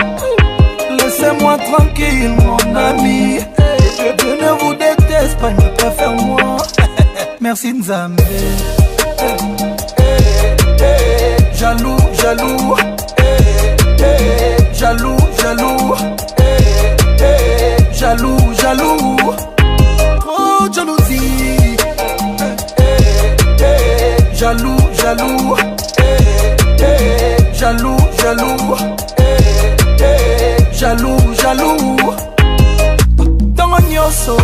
Laissez-moi tranquille, mon ami. Je ne vous déteste pas, ne faire moi. Merci Nzambe. Jaloux, jaloux. Jaloux, jaloux. Jaloux, jaloux. Oh, jalousie. Jaloux, jaloux. jaloux, jaloux. Eh, eh, jaloux, jaloux. Tongo nyonso.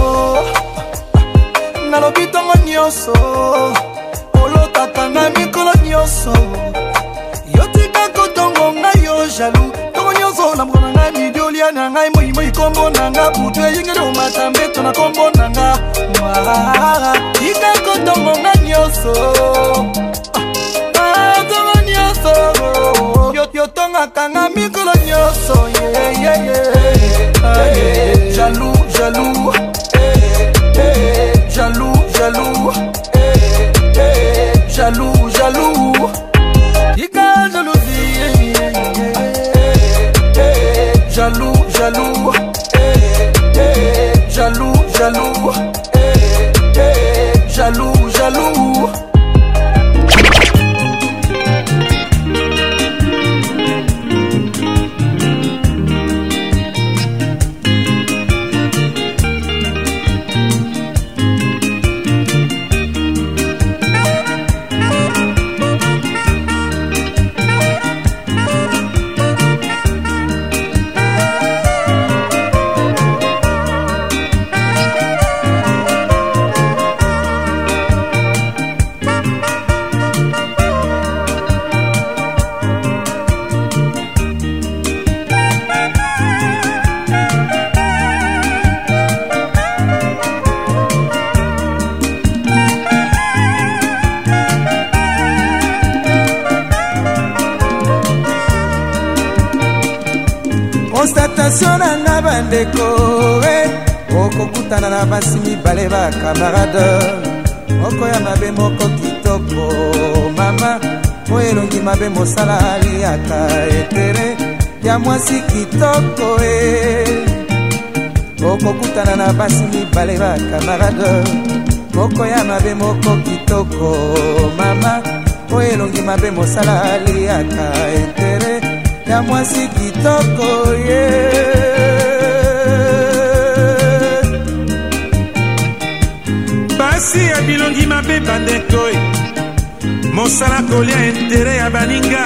Nalobi tongo nyonso. Olotaka na mikolo nyonso. Yotika kotongo ngai yo jaloux. Tongo nyonso na mbona ngai midiolia na ngai moi moi kombo na nga butu eyingeli omata mbeto na kombo na nga. Tika kotongo ngai nyonso. akangakanga mikolo nyonso jalou jalou jalou jalou jalou jalou ika jalousie jalou jalou jalou jalou jalou jalou mibale bakamarade moko ya mabe moko kitoko mama po elongi mabe mosala aliaka etere ya mwasi kitoko e okokutana na basi mibale bakamarade moko ya mabe moko kitoko mama po elongi mabe mosala aliaka etere ya mwasi kitoko ye yeah. bilongi mabe bandeko e. mosala kolia intere ya baninga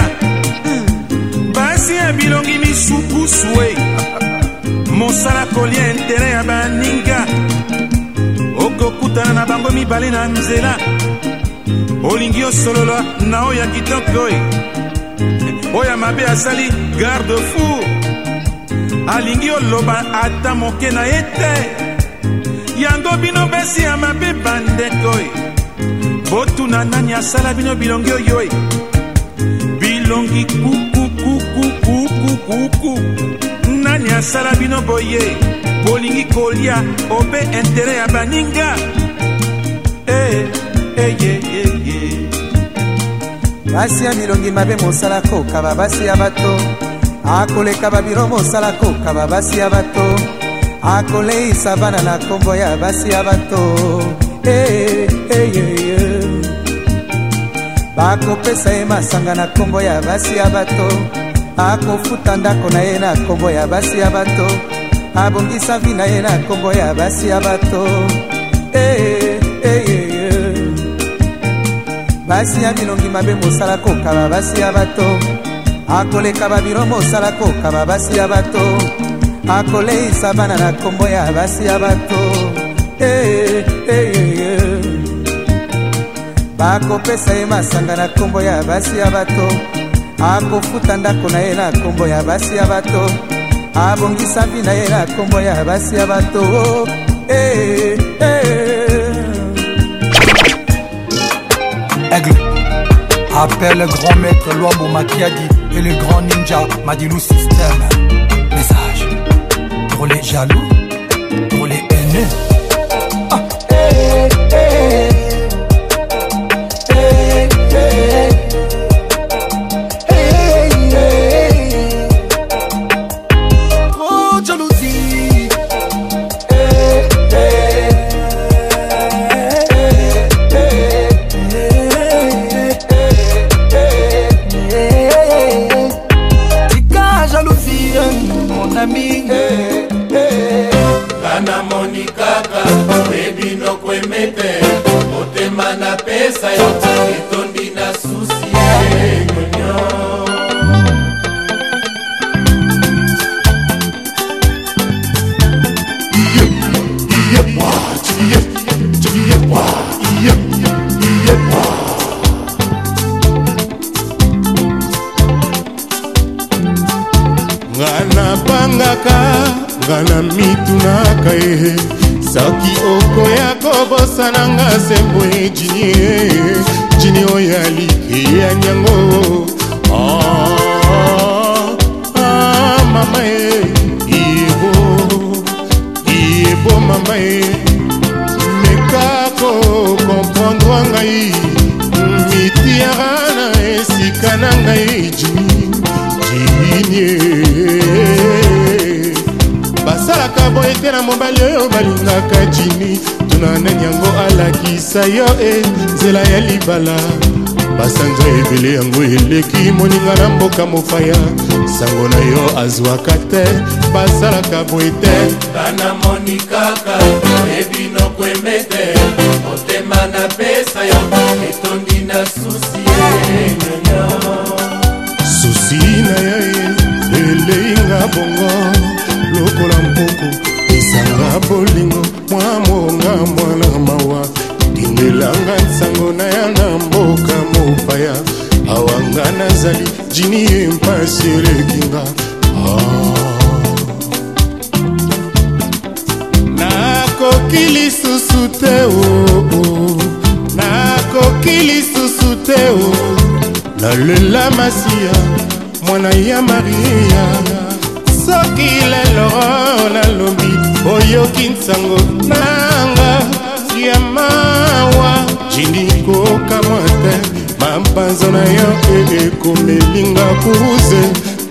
basi ya bilongi misukusu e mosala kolia intere ya baninga okokutana na bango mibale na nzela olingi osololwa na oyo ya kitoko e oyo mabe asali garde four alingi oloba ata moke na ye te bolingo bino besi ya mabe bandeko botuna nani asala bino bilongi oyo bilongi kukukukukukuku nani asala bino boye bolingi kolia obe intere ya baninga eyeyeye eh, eh, hey, hey, hey, hey. basi ya bilongi mabe mosalaka okaba basi ya bato akoleka babiro mosalaka okaba basi ya bato akoleisa bana na nkombo ya basi ya bato hey, eh, eh, hey, eh, hey, bakopesa ye masanga na nkombo ya basi ya bato akofuta ndako na ye na nkombo ya basi ya bato abongisa vi na ye na nkombo ya basi ya bato basi ya bilongi mabe mosala kokaba basi ya bato akoleka babiro mosala kokaba basi ya bato akoleisa bana na nkombo ya basi ya bato hey, eh, eh, hey, eh, hey, bakopesa ye masanga na nkombo ya basi ya bato akofuta ndako na ye na nkombo ya basi ya bato abongisa vi na ye na nkombo ya basi ya bato oh, hey, hey. Appelle grand maître Luambo Makiadi et le grand ninja Madilou System. pour les jaloux mete motema napesa yo etondi na susi egonio ngai napangaka ngai na mitunaka ye soki okoya kobosana nga sembwe jini e, jini oyo aliki ya nyango ah, ah, mama e iebo iebo mama e meka kokomprendre ngai mitiara na esika na ngai jini jini e. mpo ete na mobali oyo balingaka jini tuna nani yango alakisa yo e nzela ya libala basanza ebele yango eleki moninga na mboka mopaya sango na yo azwaka te basalaka boye te bana moni kaka ebinoko eme te motema na pesa yo etondi na susi eh, susi na yo eleinga bongo lokola mpoko mwa bolingo mwa monga mwana mawa dindelanga nsango na ya na mboka mopaya awanga nazali jini ye mpasi elekinga ah. nakoki lisusu te oo oh, oh. nakoki lisusu te o oh. nalela masiya mwana ya maria soki lelo nalobi oyoki nsango nanga ya mawa jini kokamwa te mampanzo na yo e ekomelinga kuruze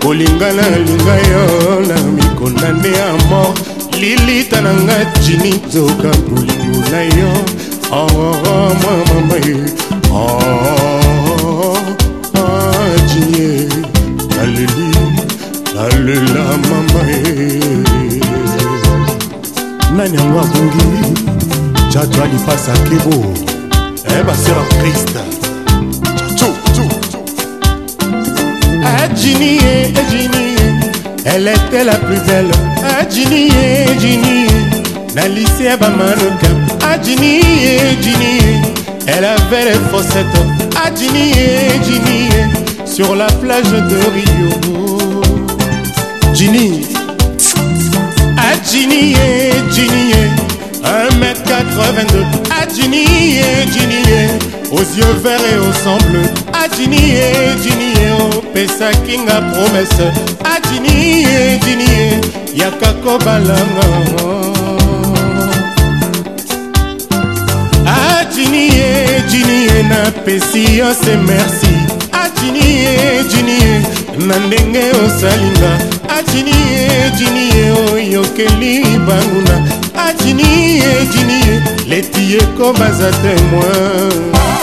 kolinganalinga yo na mikonande ya mor lilita na nga jini nzoka bolingo na yo oh, mwa mama ye oh, ah, jini ye naleli nalela mama ye nani yango abungi jato alipasa kebo ebasera kriste Adjini, Adjini, elle était la plus belle. Adjini, Adjini, na lycée bamanoka. Adjini, Adjini, elle avait les fossettes. Adjini, Adjini, sur la plage de Rio. Jini, Adjinié, Djinié, 1m82. Adjinié, Djinié, aux yeux verts et aux sangs bleus. Adjinié, ah, Djinié, au oh, Pessa Kinga promesse. Adjinié, ah, Djinié, Yakako Balanga. Adjinié, ah, Djinié, napesi yo se merci. Adjinié, Djinié, na ndenge osalinga. atinie etinie oyokeli banguna atinie etinie leti eko baza temoin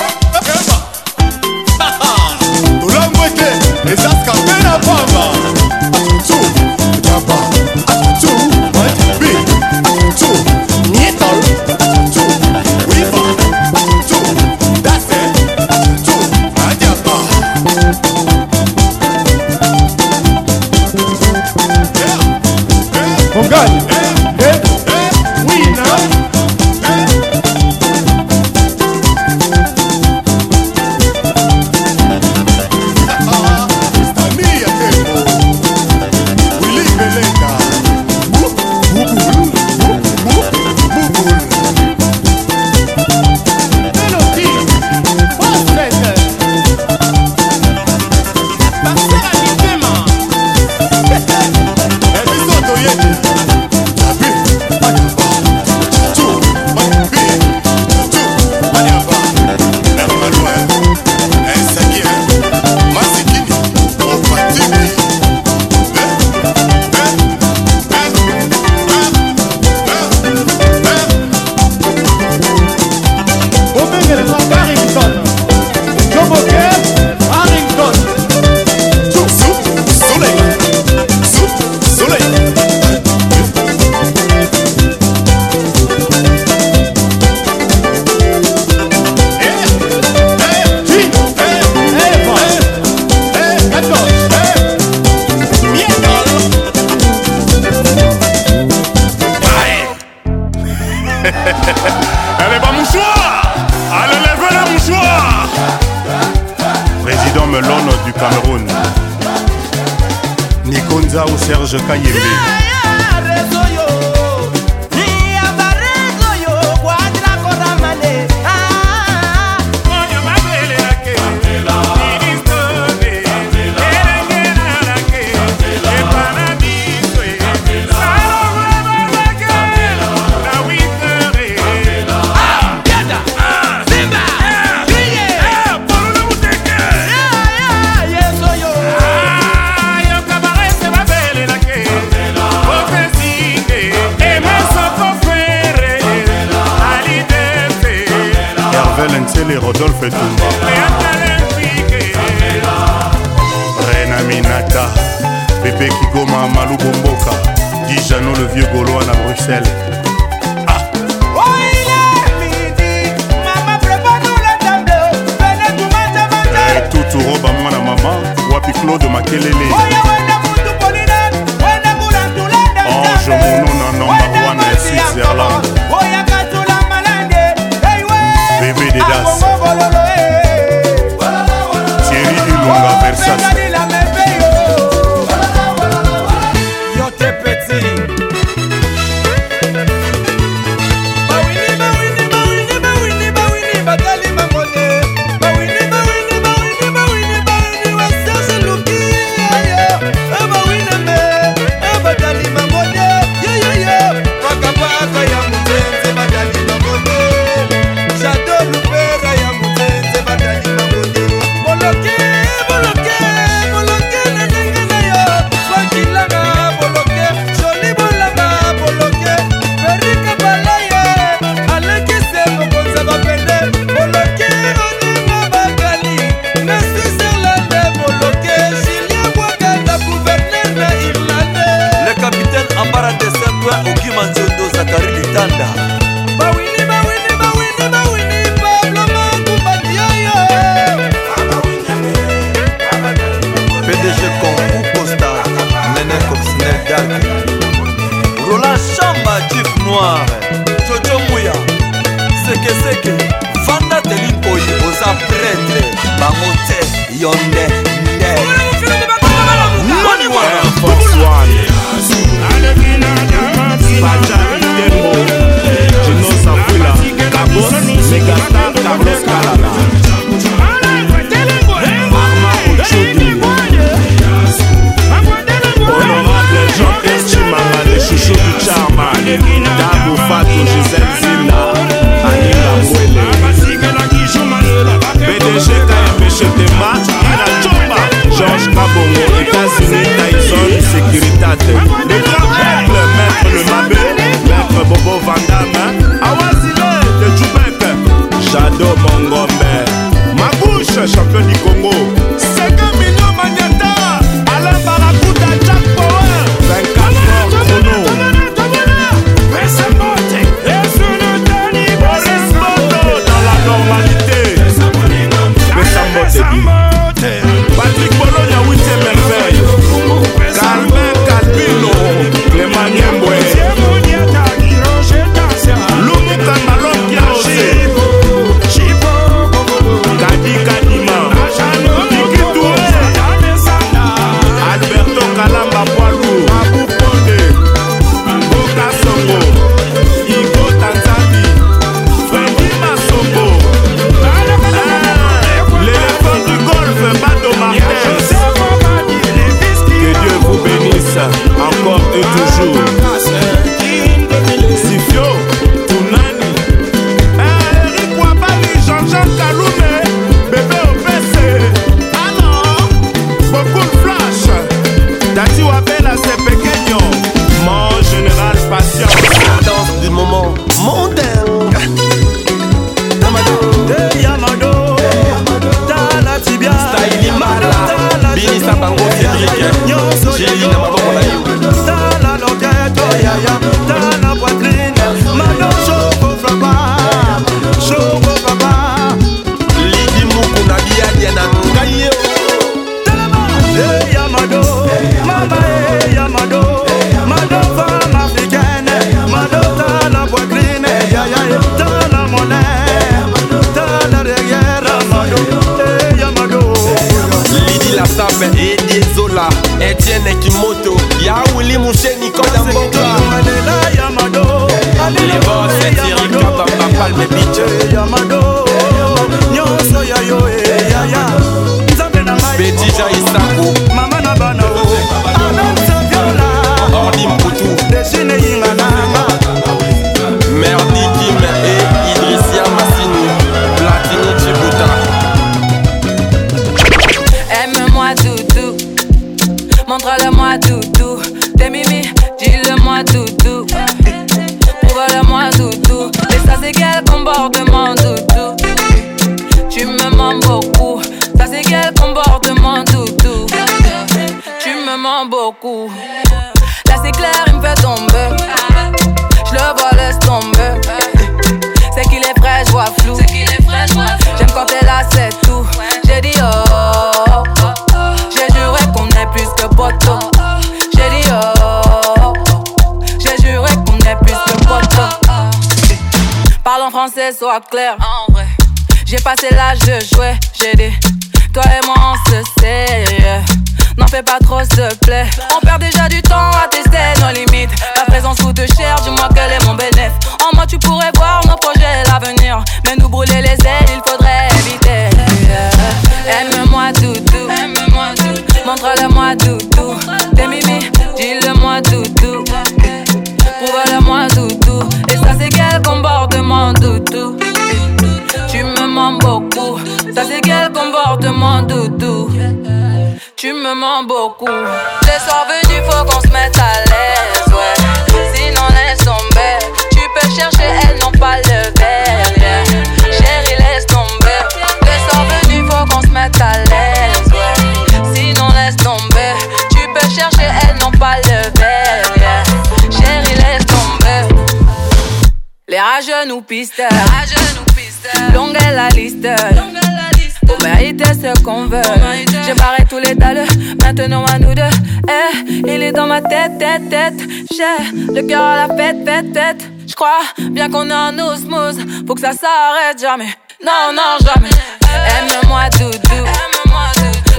Maintenant à nous deux, eh, il est dans ma tête, tête, tête. J'ai le cœur à la fête, fête, tête. J'crois bien qu'on est en osmose, faut que ça s'arrête jamais. Non, non, jamais. Aime-moi doudou,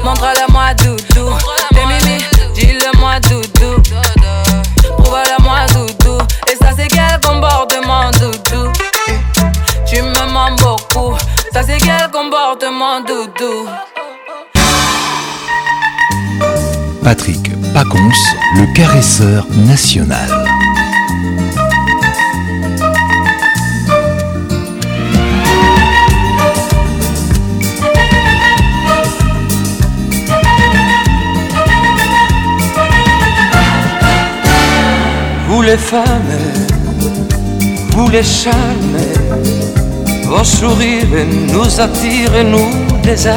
montre-le-moi doudou. T'es mimi, dis-le-moi doudou. Prouve-le-moi doudou. Et ça, c'est quel comportement doudou? Tu me mens beaucoup, ça, c'est quel comportement doudou? Patrick Pacons, le caresseur national. Vous les femmes, vous les charmes, vos sourires nous attirent, nous des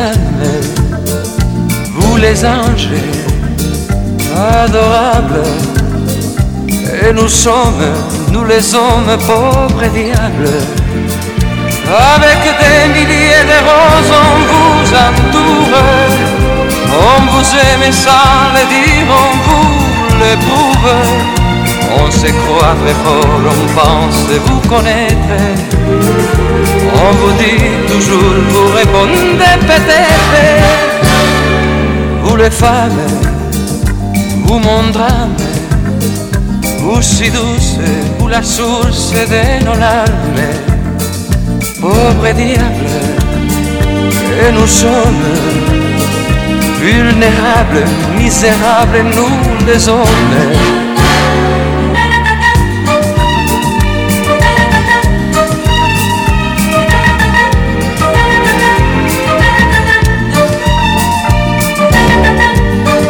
vous les anges adorable. Et nous sommes, nous les hommes, pauvres et diables. Avec des milliers de roses, on vous entoure. On vous aime sans le dire, on vous l'éprouve. On se croit très fort, on pense vous connaître. On vous dit toujours, vous répondez peut-être. Vous les femmes, où mon drame si douce où la source de nos larmes. Pauvre diable, que nous sommes vulnérables, misérables, nous les hommes.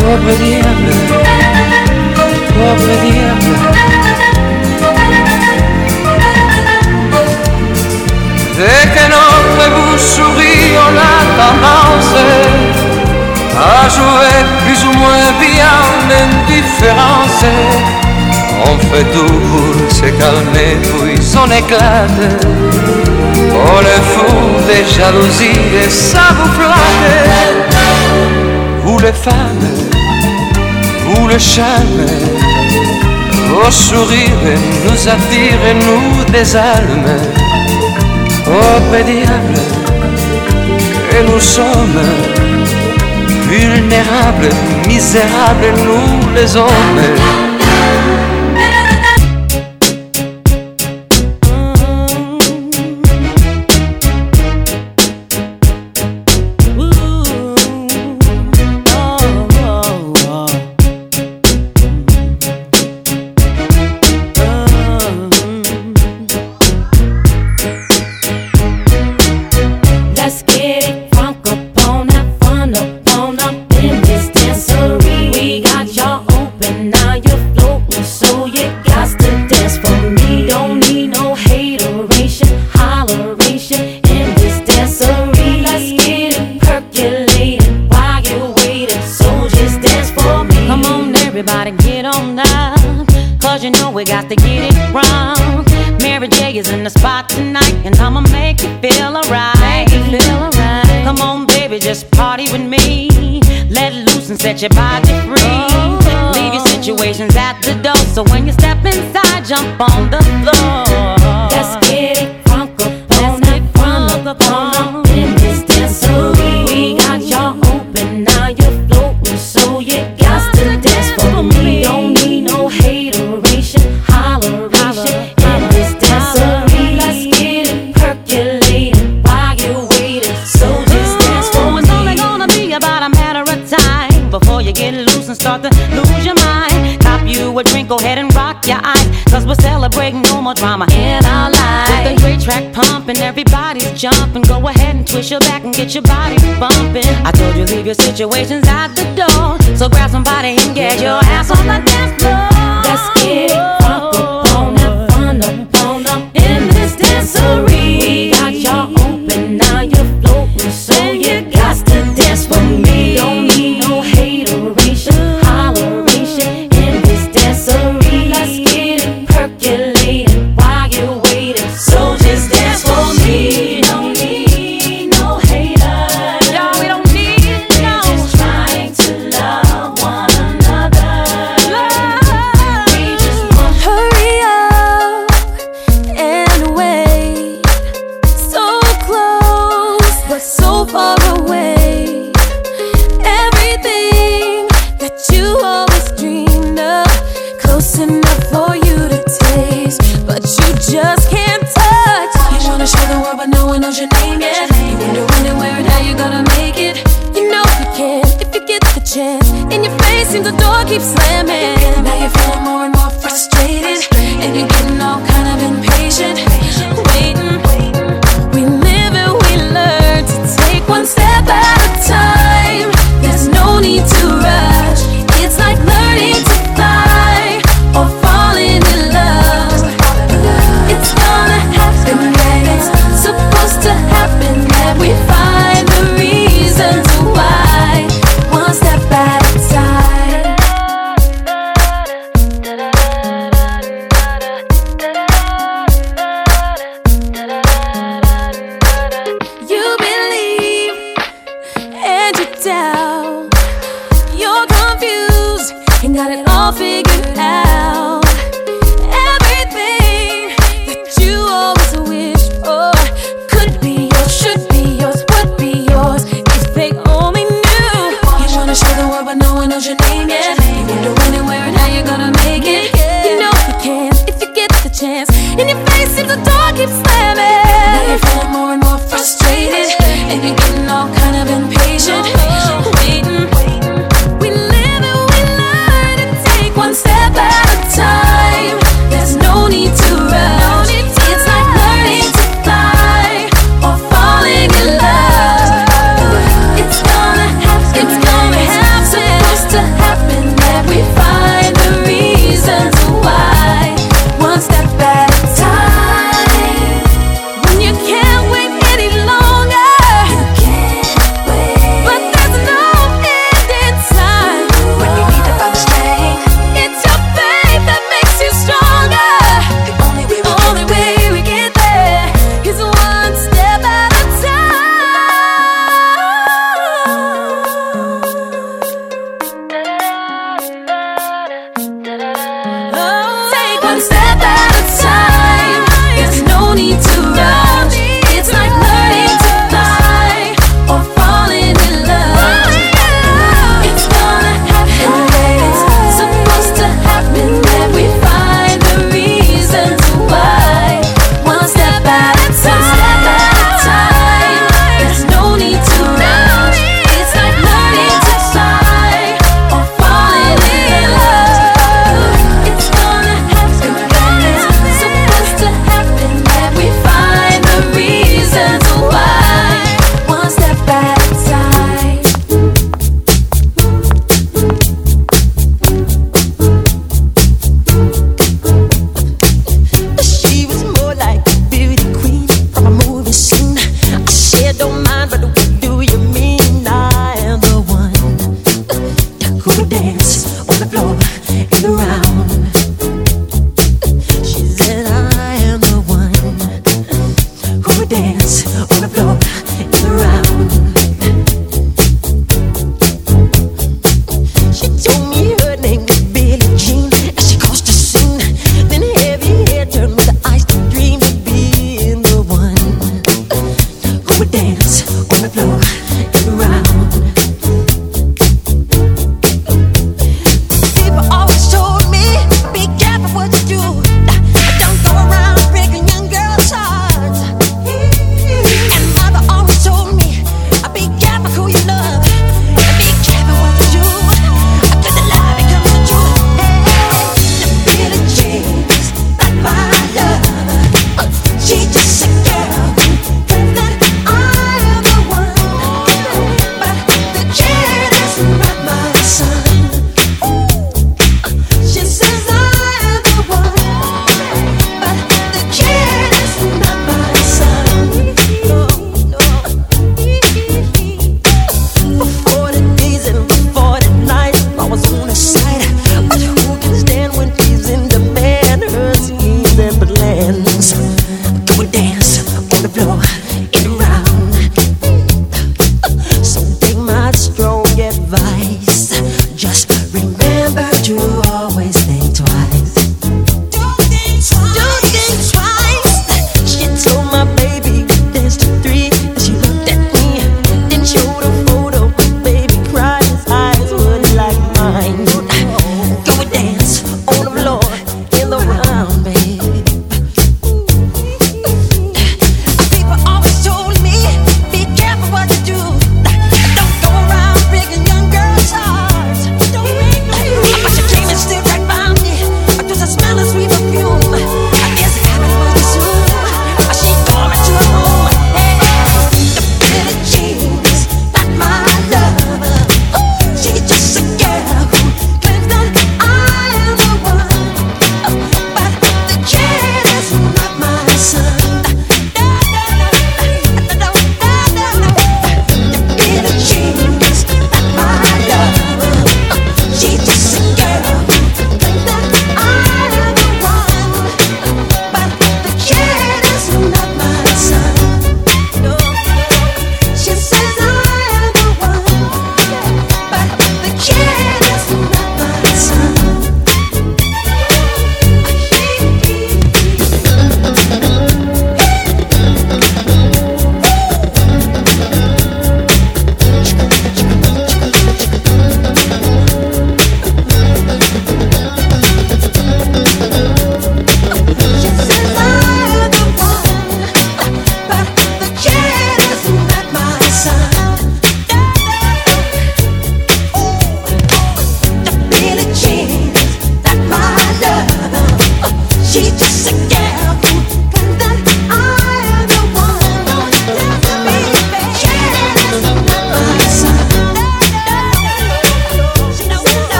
Pauvre diable, l'indifférence. On fait tout pour se calmer, puis son éclate. Oh le fond des jalousies et ça vous plaît Vous les femmes, vous le charme, vos sourires nous attirent et nous désalment. Oh, pédiable que nous sommes vulnérables, misérables, nous les hommes. situations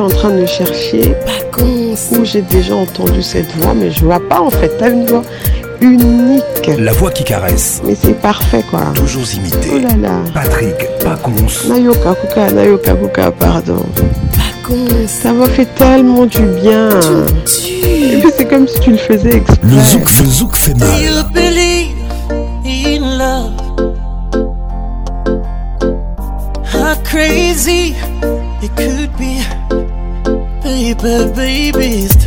en train de chercher où j'ai déjà entendu cette voix, mais je vois pas en fait. T'as une voix unique. La voix qui caresse. Mais c'est parfait quoi. Toujours imité. Oh là là. Patrick Pacons. Nayoka Kuka, Nayoka Kuka, pardon. Pacons. Ça m'a fait tellement du bien. C'est comme si tu le faisais exprès. Le zouk, le zouk fait mal. Bad babies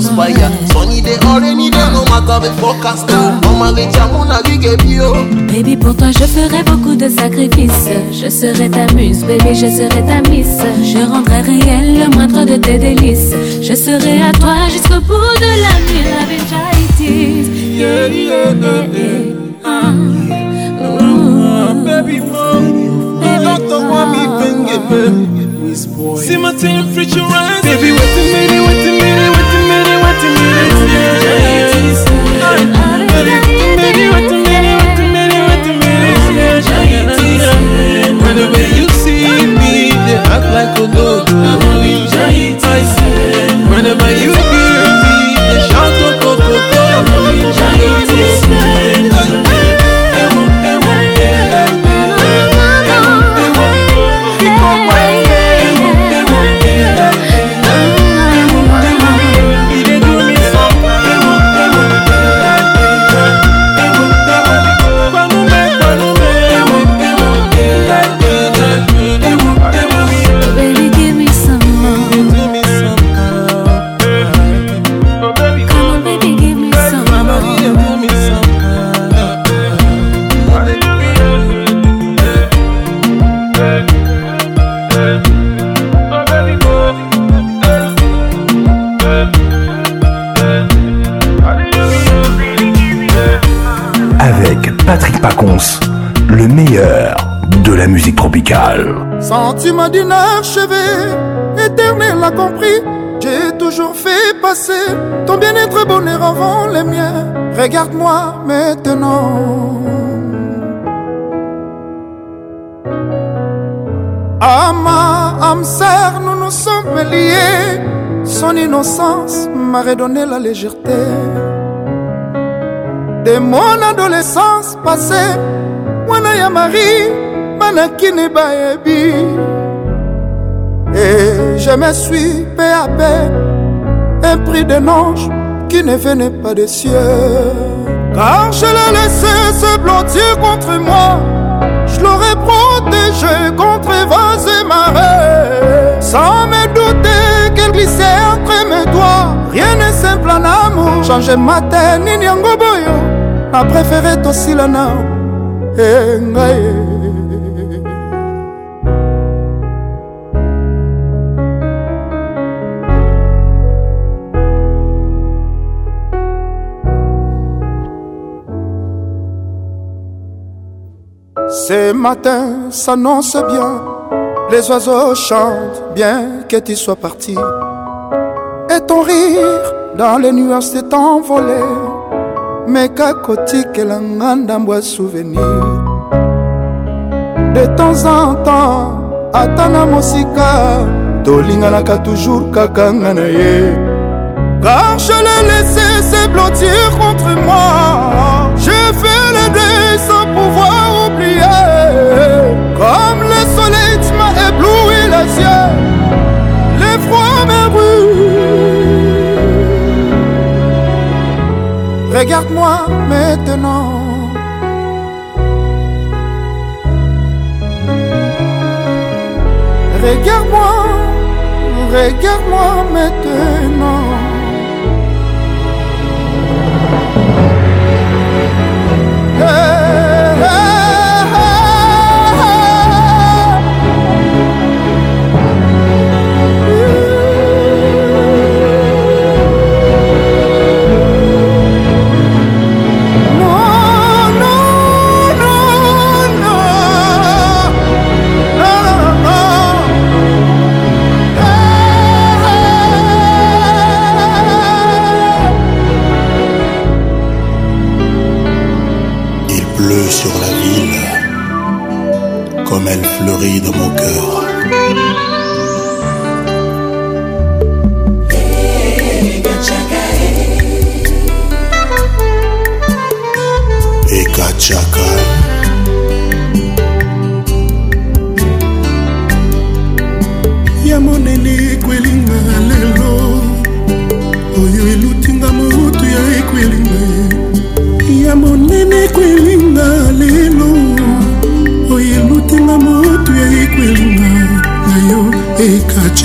just fire Sunny day or rainy day, no matter the forecast Maman retient mon naviguer bio Baby, pour toi je ferai beaucoup de sacrifices Je serai ta muse, baby, je serai ta miss Je rendrai réel le moindre de tes délices Je serai à toi jusqu'au bout de la nuit Avec Jaitis Yeah, yeah, yeah, yeah. Ah. ah baby, mom, oh. don't want me banging, baby. Oh. Boy. See my temperature rising. Baby, wait a minute, wait a could a Tu m'as dit achevé éternel a compris. J'ai toujours fait passer ton bien-être et bonheur avant les miens. Regarde-moi maintenant. Ama, Amser, nous nous sommes liés. Son innocence m'a redonné la légèreté. De mon adolescence passée, moi, Marie. bana na kini bayebi et je me suis paix à paix un prix d'un ange qui ne venait pas des cieux car je l'ai laissé se blottir contre moi je l'aurais protégé contre vents et marées sans me douter qu'elle glissait entre mes doigts rien n'est simple en amour changer ma tête nini yango boyo na préféré tosilana engaye hey, matin s'annonce bien, les oiseaux chantent bien que tu sois parti. Et ton rire dans les nuages s'est envolé, mais qu'à côté qu'elle a souvenir. De temps en temps, atana mosika, tolinganaka toujours kakanga na ye. Car je l'ai laissé se blottir contre moi. fait nez sans pouvoir oublier. Comme le soleil, tu m'as ébloui le ciel Les froids m'ébrouillent Regarde-moi maintenant. Regarde-moi, regarde-moi maintenant. Hey. fleurit dans mon cœur. Eka Chaka.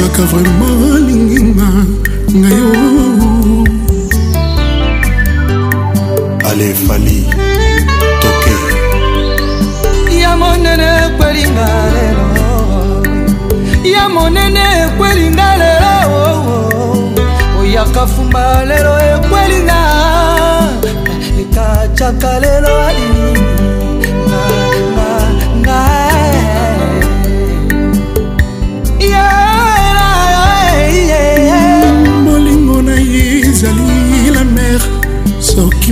atiaka vraimen alinginga ngai o ale fali toke ya monene ekwelinga lelo ya monene ekwelinga lelo oyaka fumba lelo ekwelinga ekacaka lelo alinga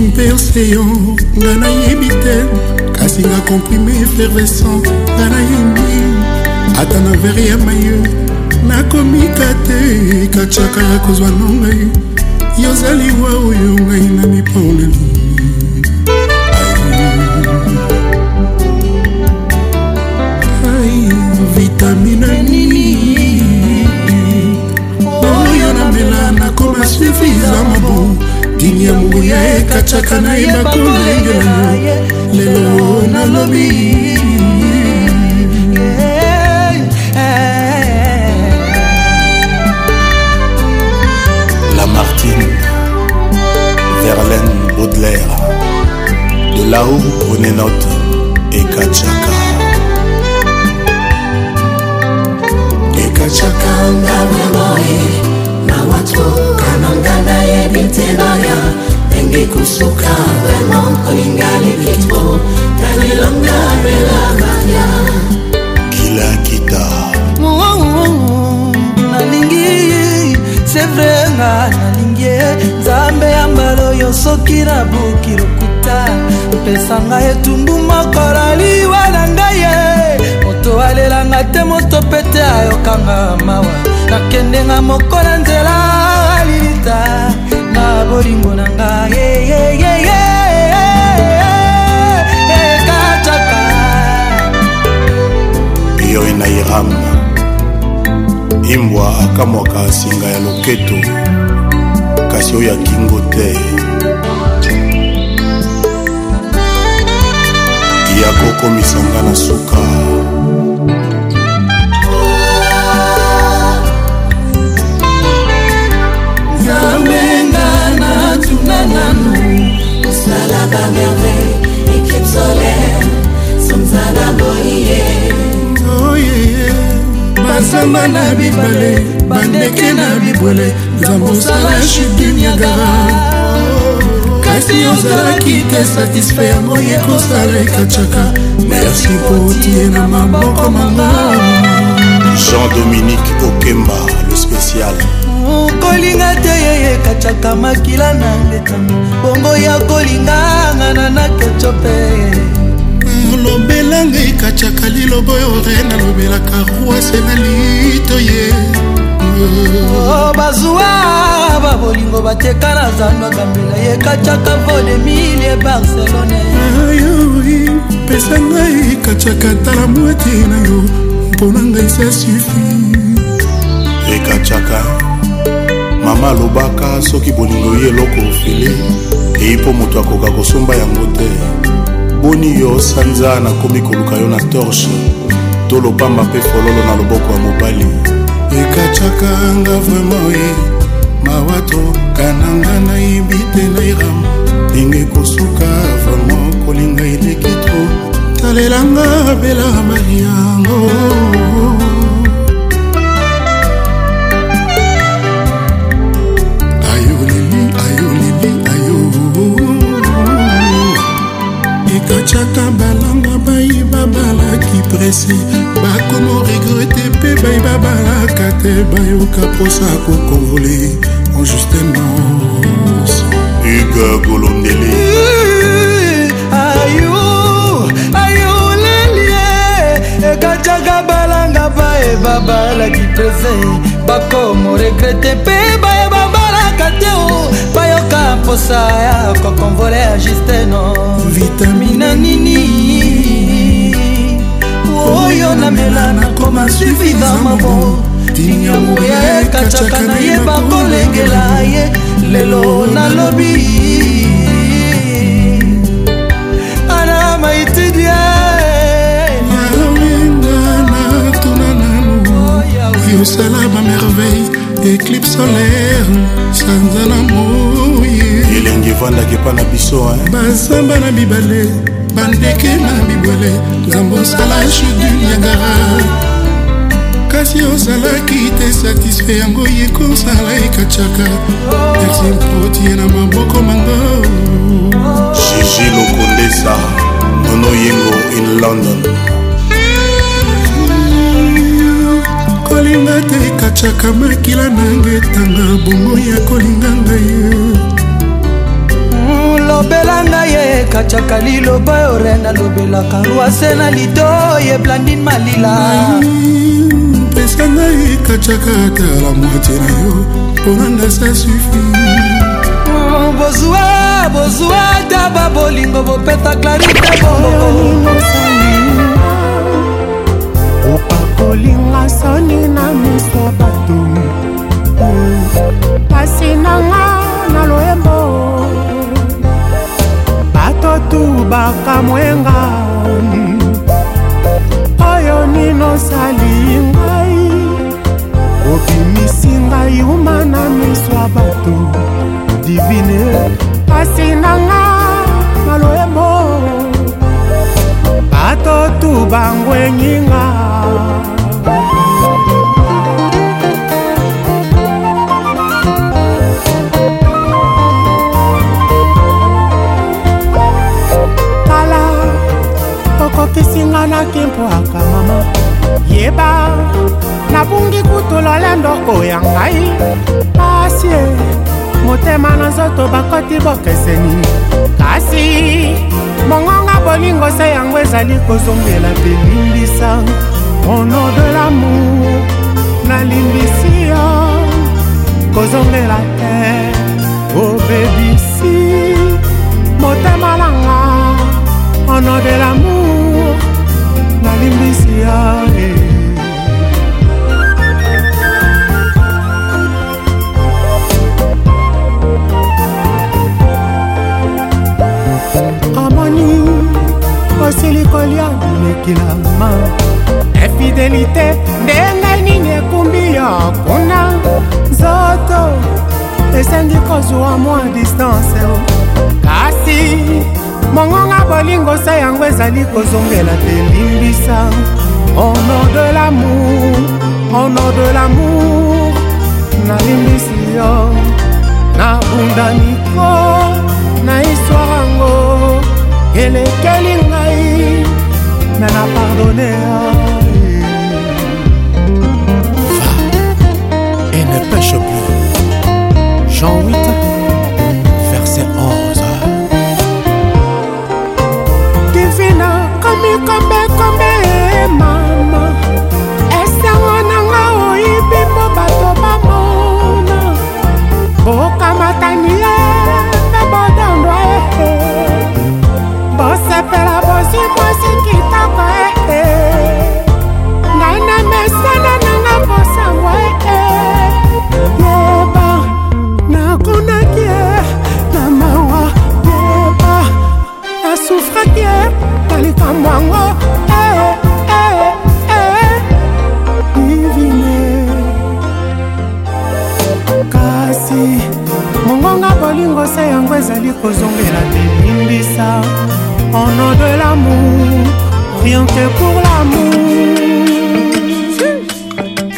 soki mpe oseyo nga nayebi te kasi nga komprime efervescente nga nayembi ata na vere ya maye nakomika te katiaka ya kozwa nongai yozaliwa oyo ngai na mipaolelo vitamine nini oyo namela nakoma suffisama bon tini ya mungu ya ekataka nayeba kolenge nango lelo nalobi lamartine verlaine baudelaire de là-haut prenez note ekachaka ekachaka ndawemoe na watu tebaya ndenge kosuka vraimen kolingani kitoko talelonga belabaya kilakita nalingi sevre nga nalingi nzambe ya mbala oyo soki nabuki lokuta mpesa ngai etumbu moko naliwa na ngai ye moto alelanga te moto pete ayokanga mawa nakendenga moko na nzela alilita ya bolingo na nga ekataka yoe na iram imbwa akamwaka singa ya loketo kasi oyo akingo te ya kokomisa nga na suka ezalaka merveille éclipe solaire somzala boye bazamba na bibale bandeke na bibwele nzambe osala chuduniagara kasi ozalaki te satisfaire moye kosala ekacaka merci po otie na maboko mama jean-dominique okemba le spécial kolinga te yeye kacaka makila na ngetami bongo ya kolinganga na nakeco mpe lobela ngai kacaka liloba oyo re nalobelaka rwase na lito ye oh, bazwa babolingo bateka na zando akambela ye kacaka vodemilie barcelone pesa ngai kacaka tala mwati na yo mpona ngai se sufi ekacaka mama alobaka soki bolingo ye eloko ofele eyi mpo moto akoka kosomba yango te boni yo sanza nakomi koluka yo na torshe to lopamba mpe fololo na loboko ya mobali ekataka nga vraimen ye mawa tokananga nayebi te nairam ndenge kosuka vraimen kolinga eleki to talelanga bela maliango bapesi bakoma regrete mpe bayeba balaka te bayoka mposa kokongole enjustement uga golondeli eh, ayo ayolelie ekataka balanga bayeba balaki prese bakoma regrete mpe bayeba balaka te o bayoka mposa ya kokonvole ya justeno vitamina nini yango oyo namela nakoma suivida mabo tinyango ya ekacaka nayeba kolengela ye lelo nalobi ana maitidia yosala bamerveille éclipe solaire sanza na moi elenge evandaki epa na biso bazamba na mibale bandeke na bibwele nzambe osala chudu niagara kasi ozalaki te satisfe yango ye kosala ekacaka merci mpotie na maboko mango jiji lokondesa nono yengo in london kolinga te ekacaka makila nanga etanga bongo ya kolinga ngai lobela ngai ye katiaka liloba oyo re nalobelaka rwase na lido ye blandine malila pesa ngai katiaka tala mwate na yo mponanga sa sufi oh, bozwa bozwa taba bolingo bopeta klarite opakolinga soni na miso bato pasi nanga bakamwenga oyo ninosali ngai obimisi ngai uma na miso ya bato divine kasi nanga maloyebo bato tu bangwenyinga otisinga nakimpwaka mama yeba nabungi kutu lolendo oya ngai pasie motema na nzoto bakoti bokeseni kasi mongonga bolingo se yango ezali kozongela mpe limbisa ono de lamour nalimbisi yo kozongela te obebisi motema nanga ono de lamour nalimbisi yae amoni osili kolia bilekila ma efidelite ndenge nini ekumbi ya kuna nzoto esengi kozwa mwa distance kasi mongonga bolingosa yango ezali kozongela te limbisa honor de lamour honor de lamour nalimbisi yo nabundaniko na histoire yango elekeli ngai me na pardone et ne pêche plus jean 8 kombekombe mama esengo nanga oyibimbo bato bamona bokamatani ye mpe bodondwa ehe bosepela bozwi mwasi kozongela en de l'amour rien que pour l'amour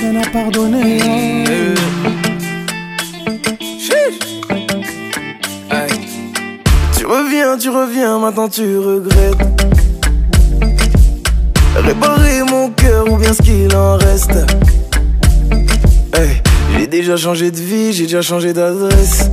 qu'elle a pardonné Tu reviens, tu reviens, maintenant tu regrettes Réparer mon cœur ou bien ce qu'il en reste J'ai déjà changé de vie, j'ai déjà changé d'adresse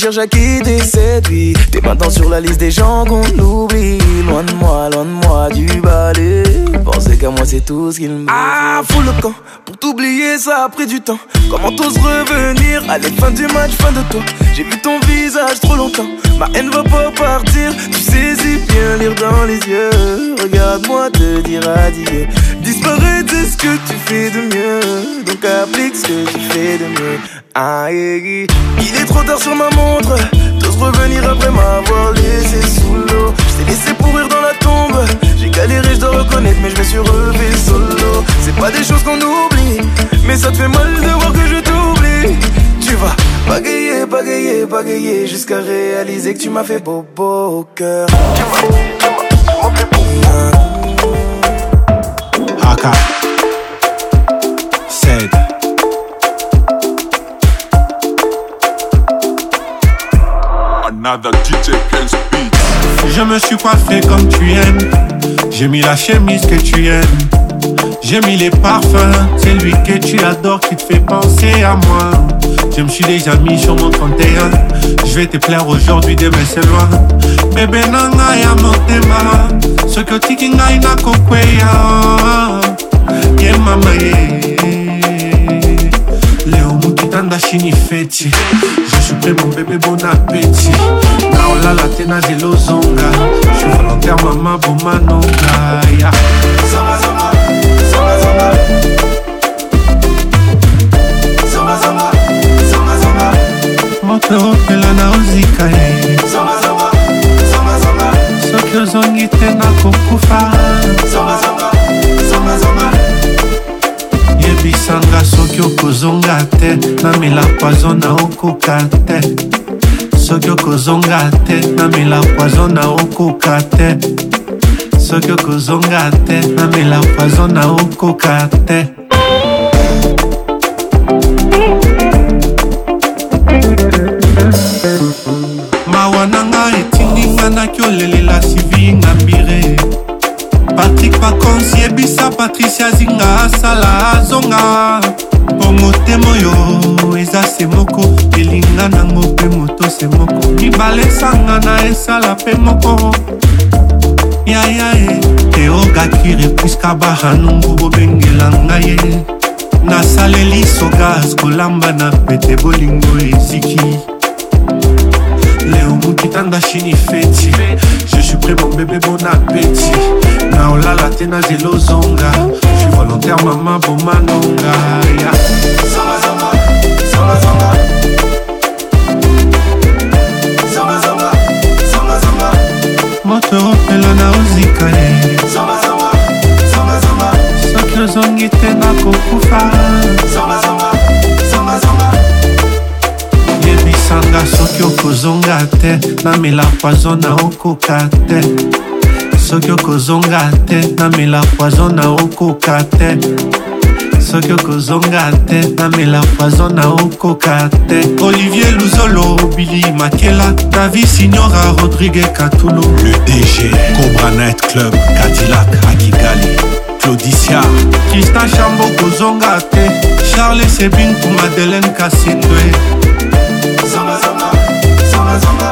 cherche à quitter cette T'es maintenant sur la liste des gens qu'on oublie. Loin de moi, loin de moi du balai. Pensez qu'à moi, c'est tout ce qu'il me. Ah, fous le camp. Pour t'oublier, ça a pris du temps. Comment t'oses revenir à la fin du match, fin de toi. J'ai vu ton visage trop longtemps. Ma haine va pas partir. Tu saisis bien lire dans les yeux. Regarde-moi te dire adieu. Disparaître, de ce que tu fais de mieux. Donc applique ce que tu fais de mieux. Il est trop tard sur ma montre, t'oses revenir après m'avoir laissé sous l'eau. Je laissé pourrir dans la tombe, j'ai galéré, je dois reconnaître, mais je me suis relevé solo. C'est pas des choses qu'on oublie, mais ça te fait mal de voir que je t'oublie. Tu vas bagayer, bagayer, bagayer, jusqu'à réaliser que tu m'as fait beau, beau cœur. Tu vas... Je me suis coiffé comme tu aimes. J'ai mis la chemise que tu aimes. J'ai mis les parfums. C'est lui que tu adores qui te fait penser à moi. Je me suis déjà mis sur mon 31. Je vais te plaire aujourd'hui, demain c'est loin. Bébé nanga ya motema. que tu ngai na mama kitanda shini feti jusupe mobebe bon apeti naolala te na lelo zonga je volontaire mama bomanonga ya yeah. namela poizo na okoka te soki okozonga te namela poizo na okoka te soki okozonga te namela poizo na okoka te mawa na nga etindinga naki olelela sivi ngambire patrik pakonsi yebisa patricia zinga asala azonga se moko libala esanga na esala mpe moko yaya e teogakire puiska bahanungu bobengela ngai ye nasaleli sogas kolambana pete bolingo eziki leo mokitanda shini feti je suis prêt mon bébé bon appétit na olala te na zelo zonga je suis volontaire mama bomanonga yeah. zonga, zonga, zonga, zonga. opelo na ozikale soki ozongi te nakokufa yebisanga soki okozonga te namela poizo na okoka te soki okozonga te namela poizo na okoka te soki okozonga te namela fazo na okoka te olivier luzolo bili makela davi signora rodrigue katulu le dg cobra night club cadillac akigali claudicia kristan chambo kozonga te charles sebinku madeleine kasindwe zanga, zanga, zanga, zanga.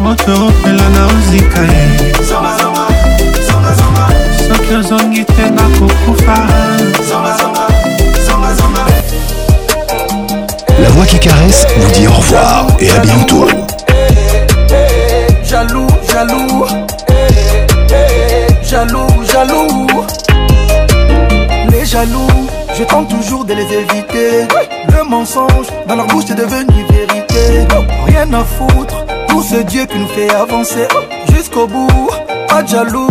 moto opela na ozika ye La voix qui caresse vous dit au revoir et à bientôt. Eh, eh, eh, jaloux, jaloux, jaloux, jaloux. Les jaloux, je tente toujours de les éviter. Le mensonge dans leur bouche est devenu vérité. Rien à foutre pour ce Dieu qui nous fait avancer jusqu'au bout. Pas de jaloux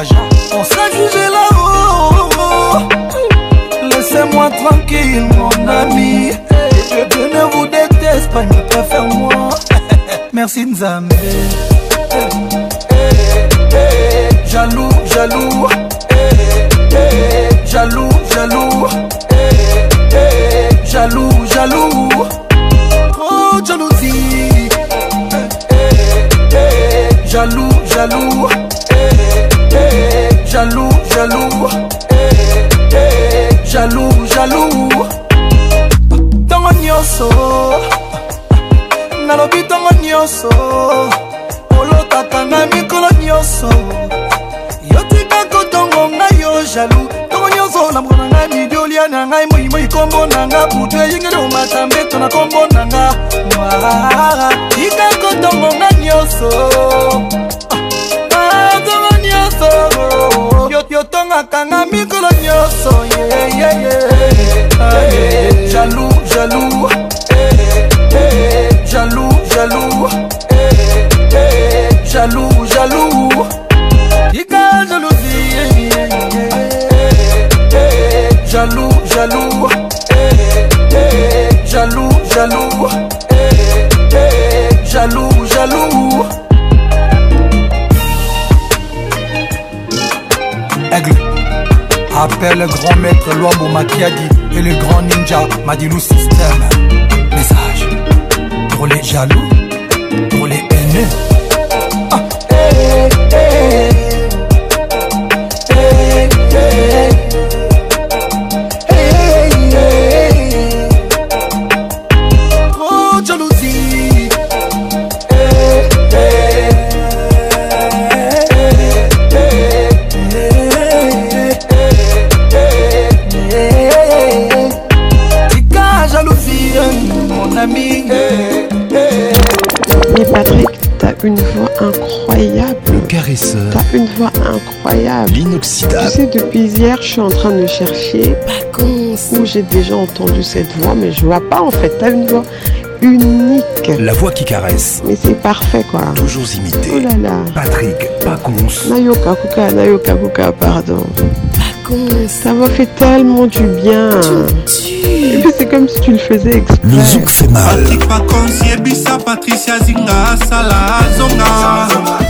on s'est jugé là-haut. Laissez-moi tranquille, mon ami. Je ne vous déteste pas, pas préfère moi. Merci Nzambe. Jaloux, jaloux. Jaloux, jaloux. Jaloux, jaloux. Trop oh, jalousie. Jaloux, jaloux. eh, jaloux, jaloux, eh, eh, jaloux, jaloux. Tongo nyonso, nalobi tongo nyonso, olotaka nga mikolo nyonso. Yotika kotongo nga yo jaloux, tongo nyonso na mbona nga midiolia na ngai moimoi kombo na nga butu eyingeli omata mbeto na kombo na nga. Tika kotongo nga nyonso. biso yotongaka nga mikolo nyonso jalou jalou jalou jalou jalou jalou tika jalousie jalou jalou jalou jalou jalou jalou Appelle le grand maître Luambo Makiadi et le grand ninja Madilou système Message pour les jaloux, pour les haineux. incroyable. L'inoxydable. Tu sais, depuis hier, je suis en train de chercher où j'ai déjà entendu cette voix, mais je vois pas en fait. T'as une voix unique. La voix qui caresse. Mais c'est parfait quoi. Toujours imité. Oh là là. Patrick Pacons. Nayoka Kuka, Nayoka Kuka, pardon. Pacons. Ça m'a fait tellement du bien. c'est comme si tu le faisais exprès. Le zouk fait mal. Patrick Patricia Zinga, Sala, Zonga.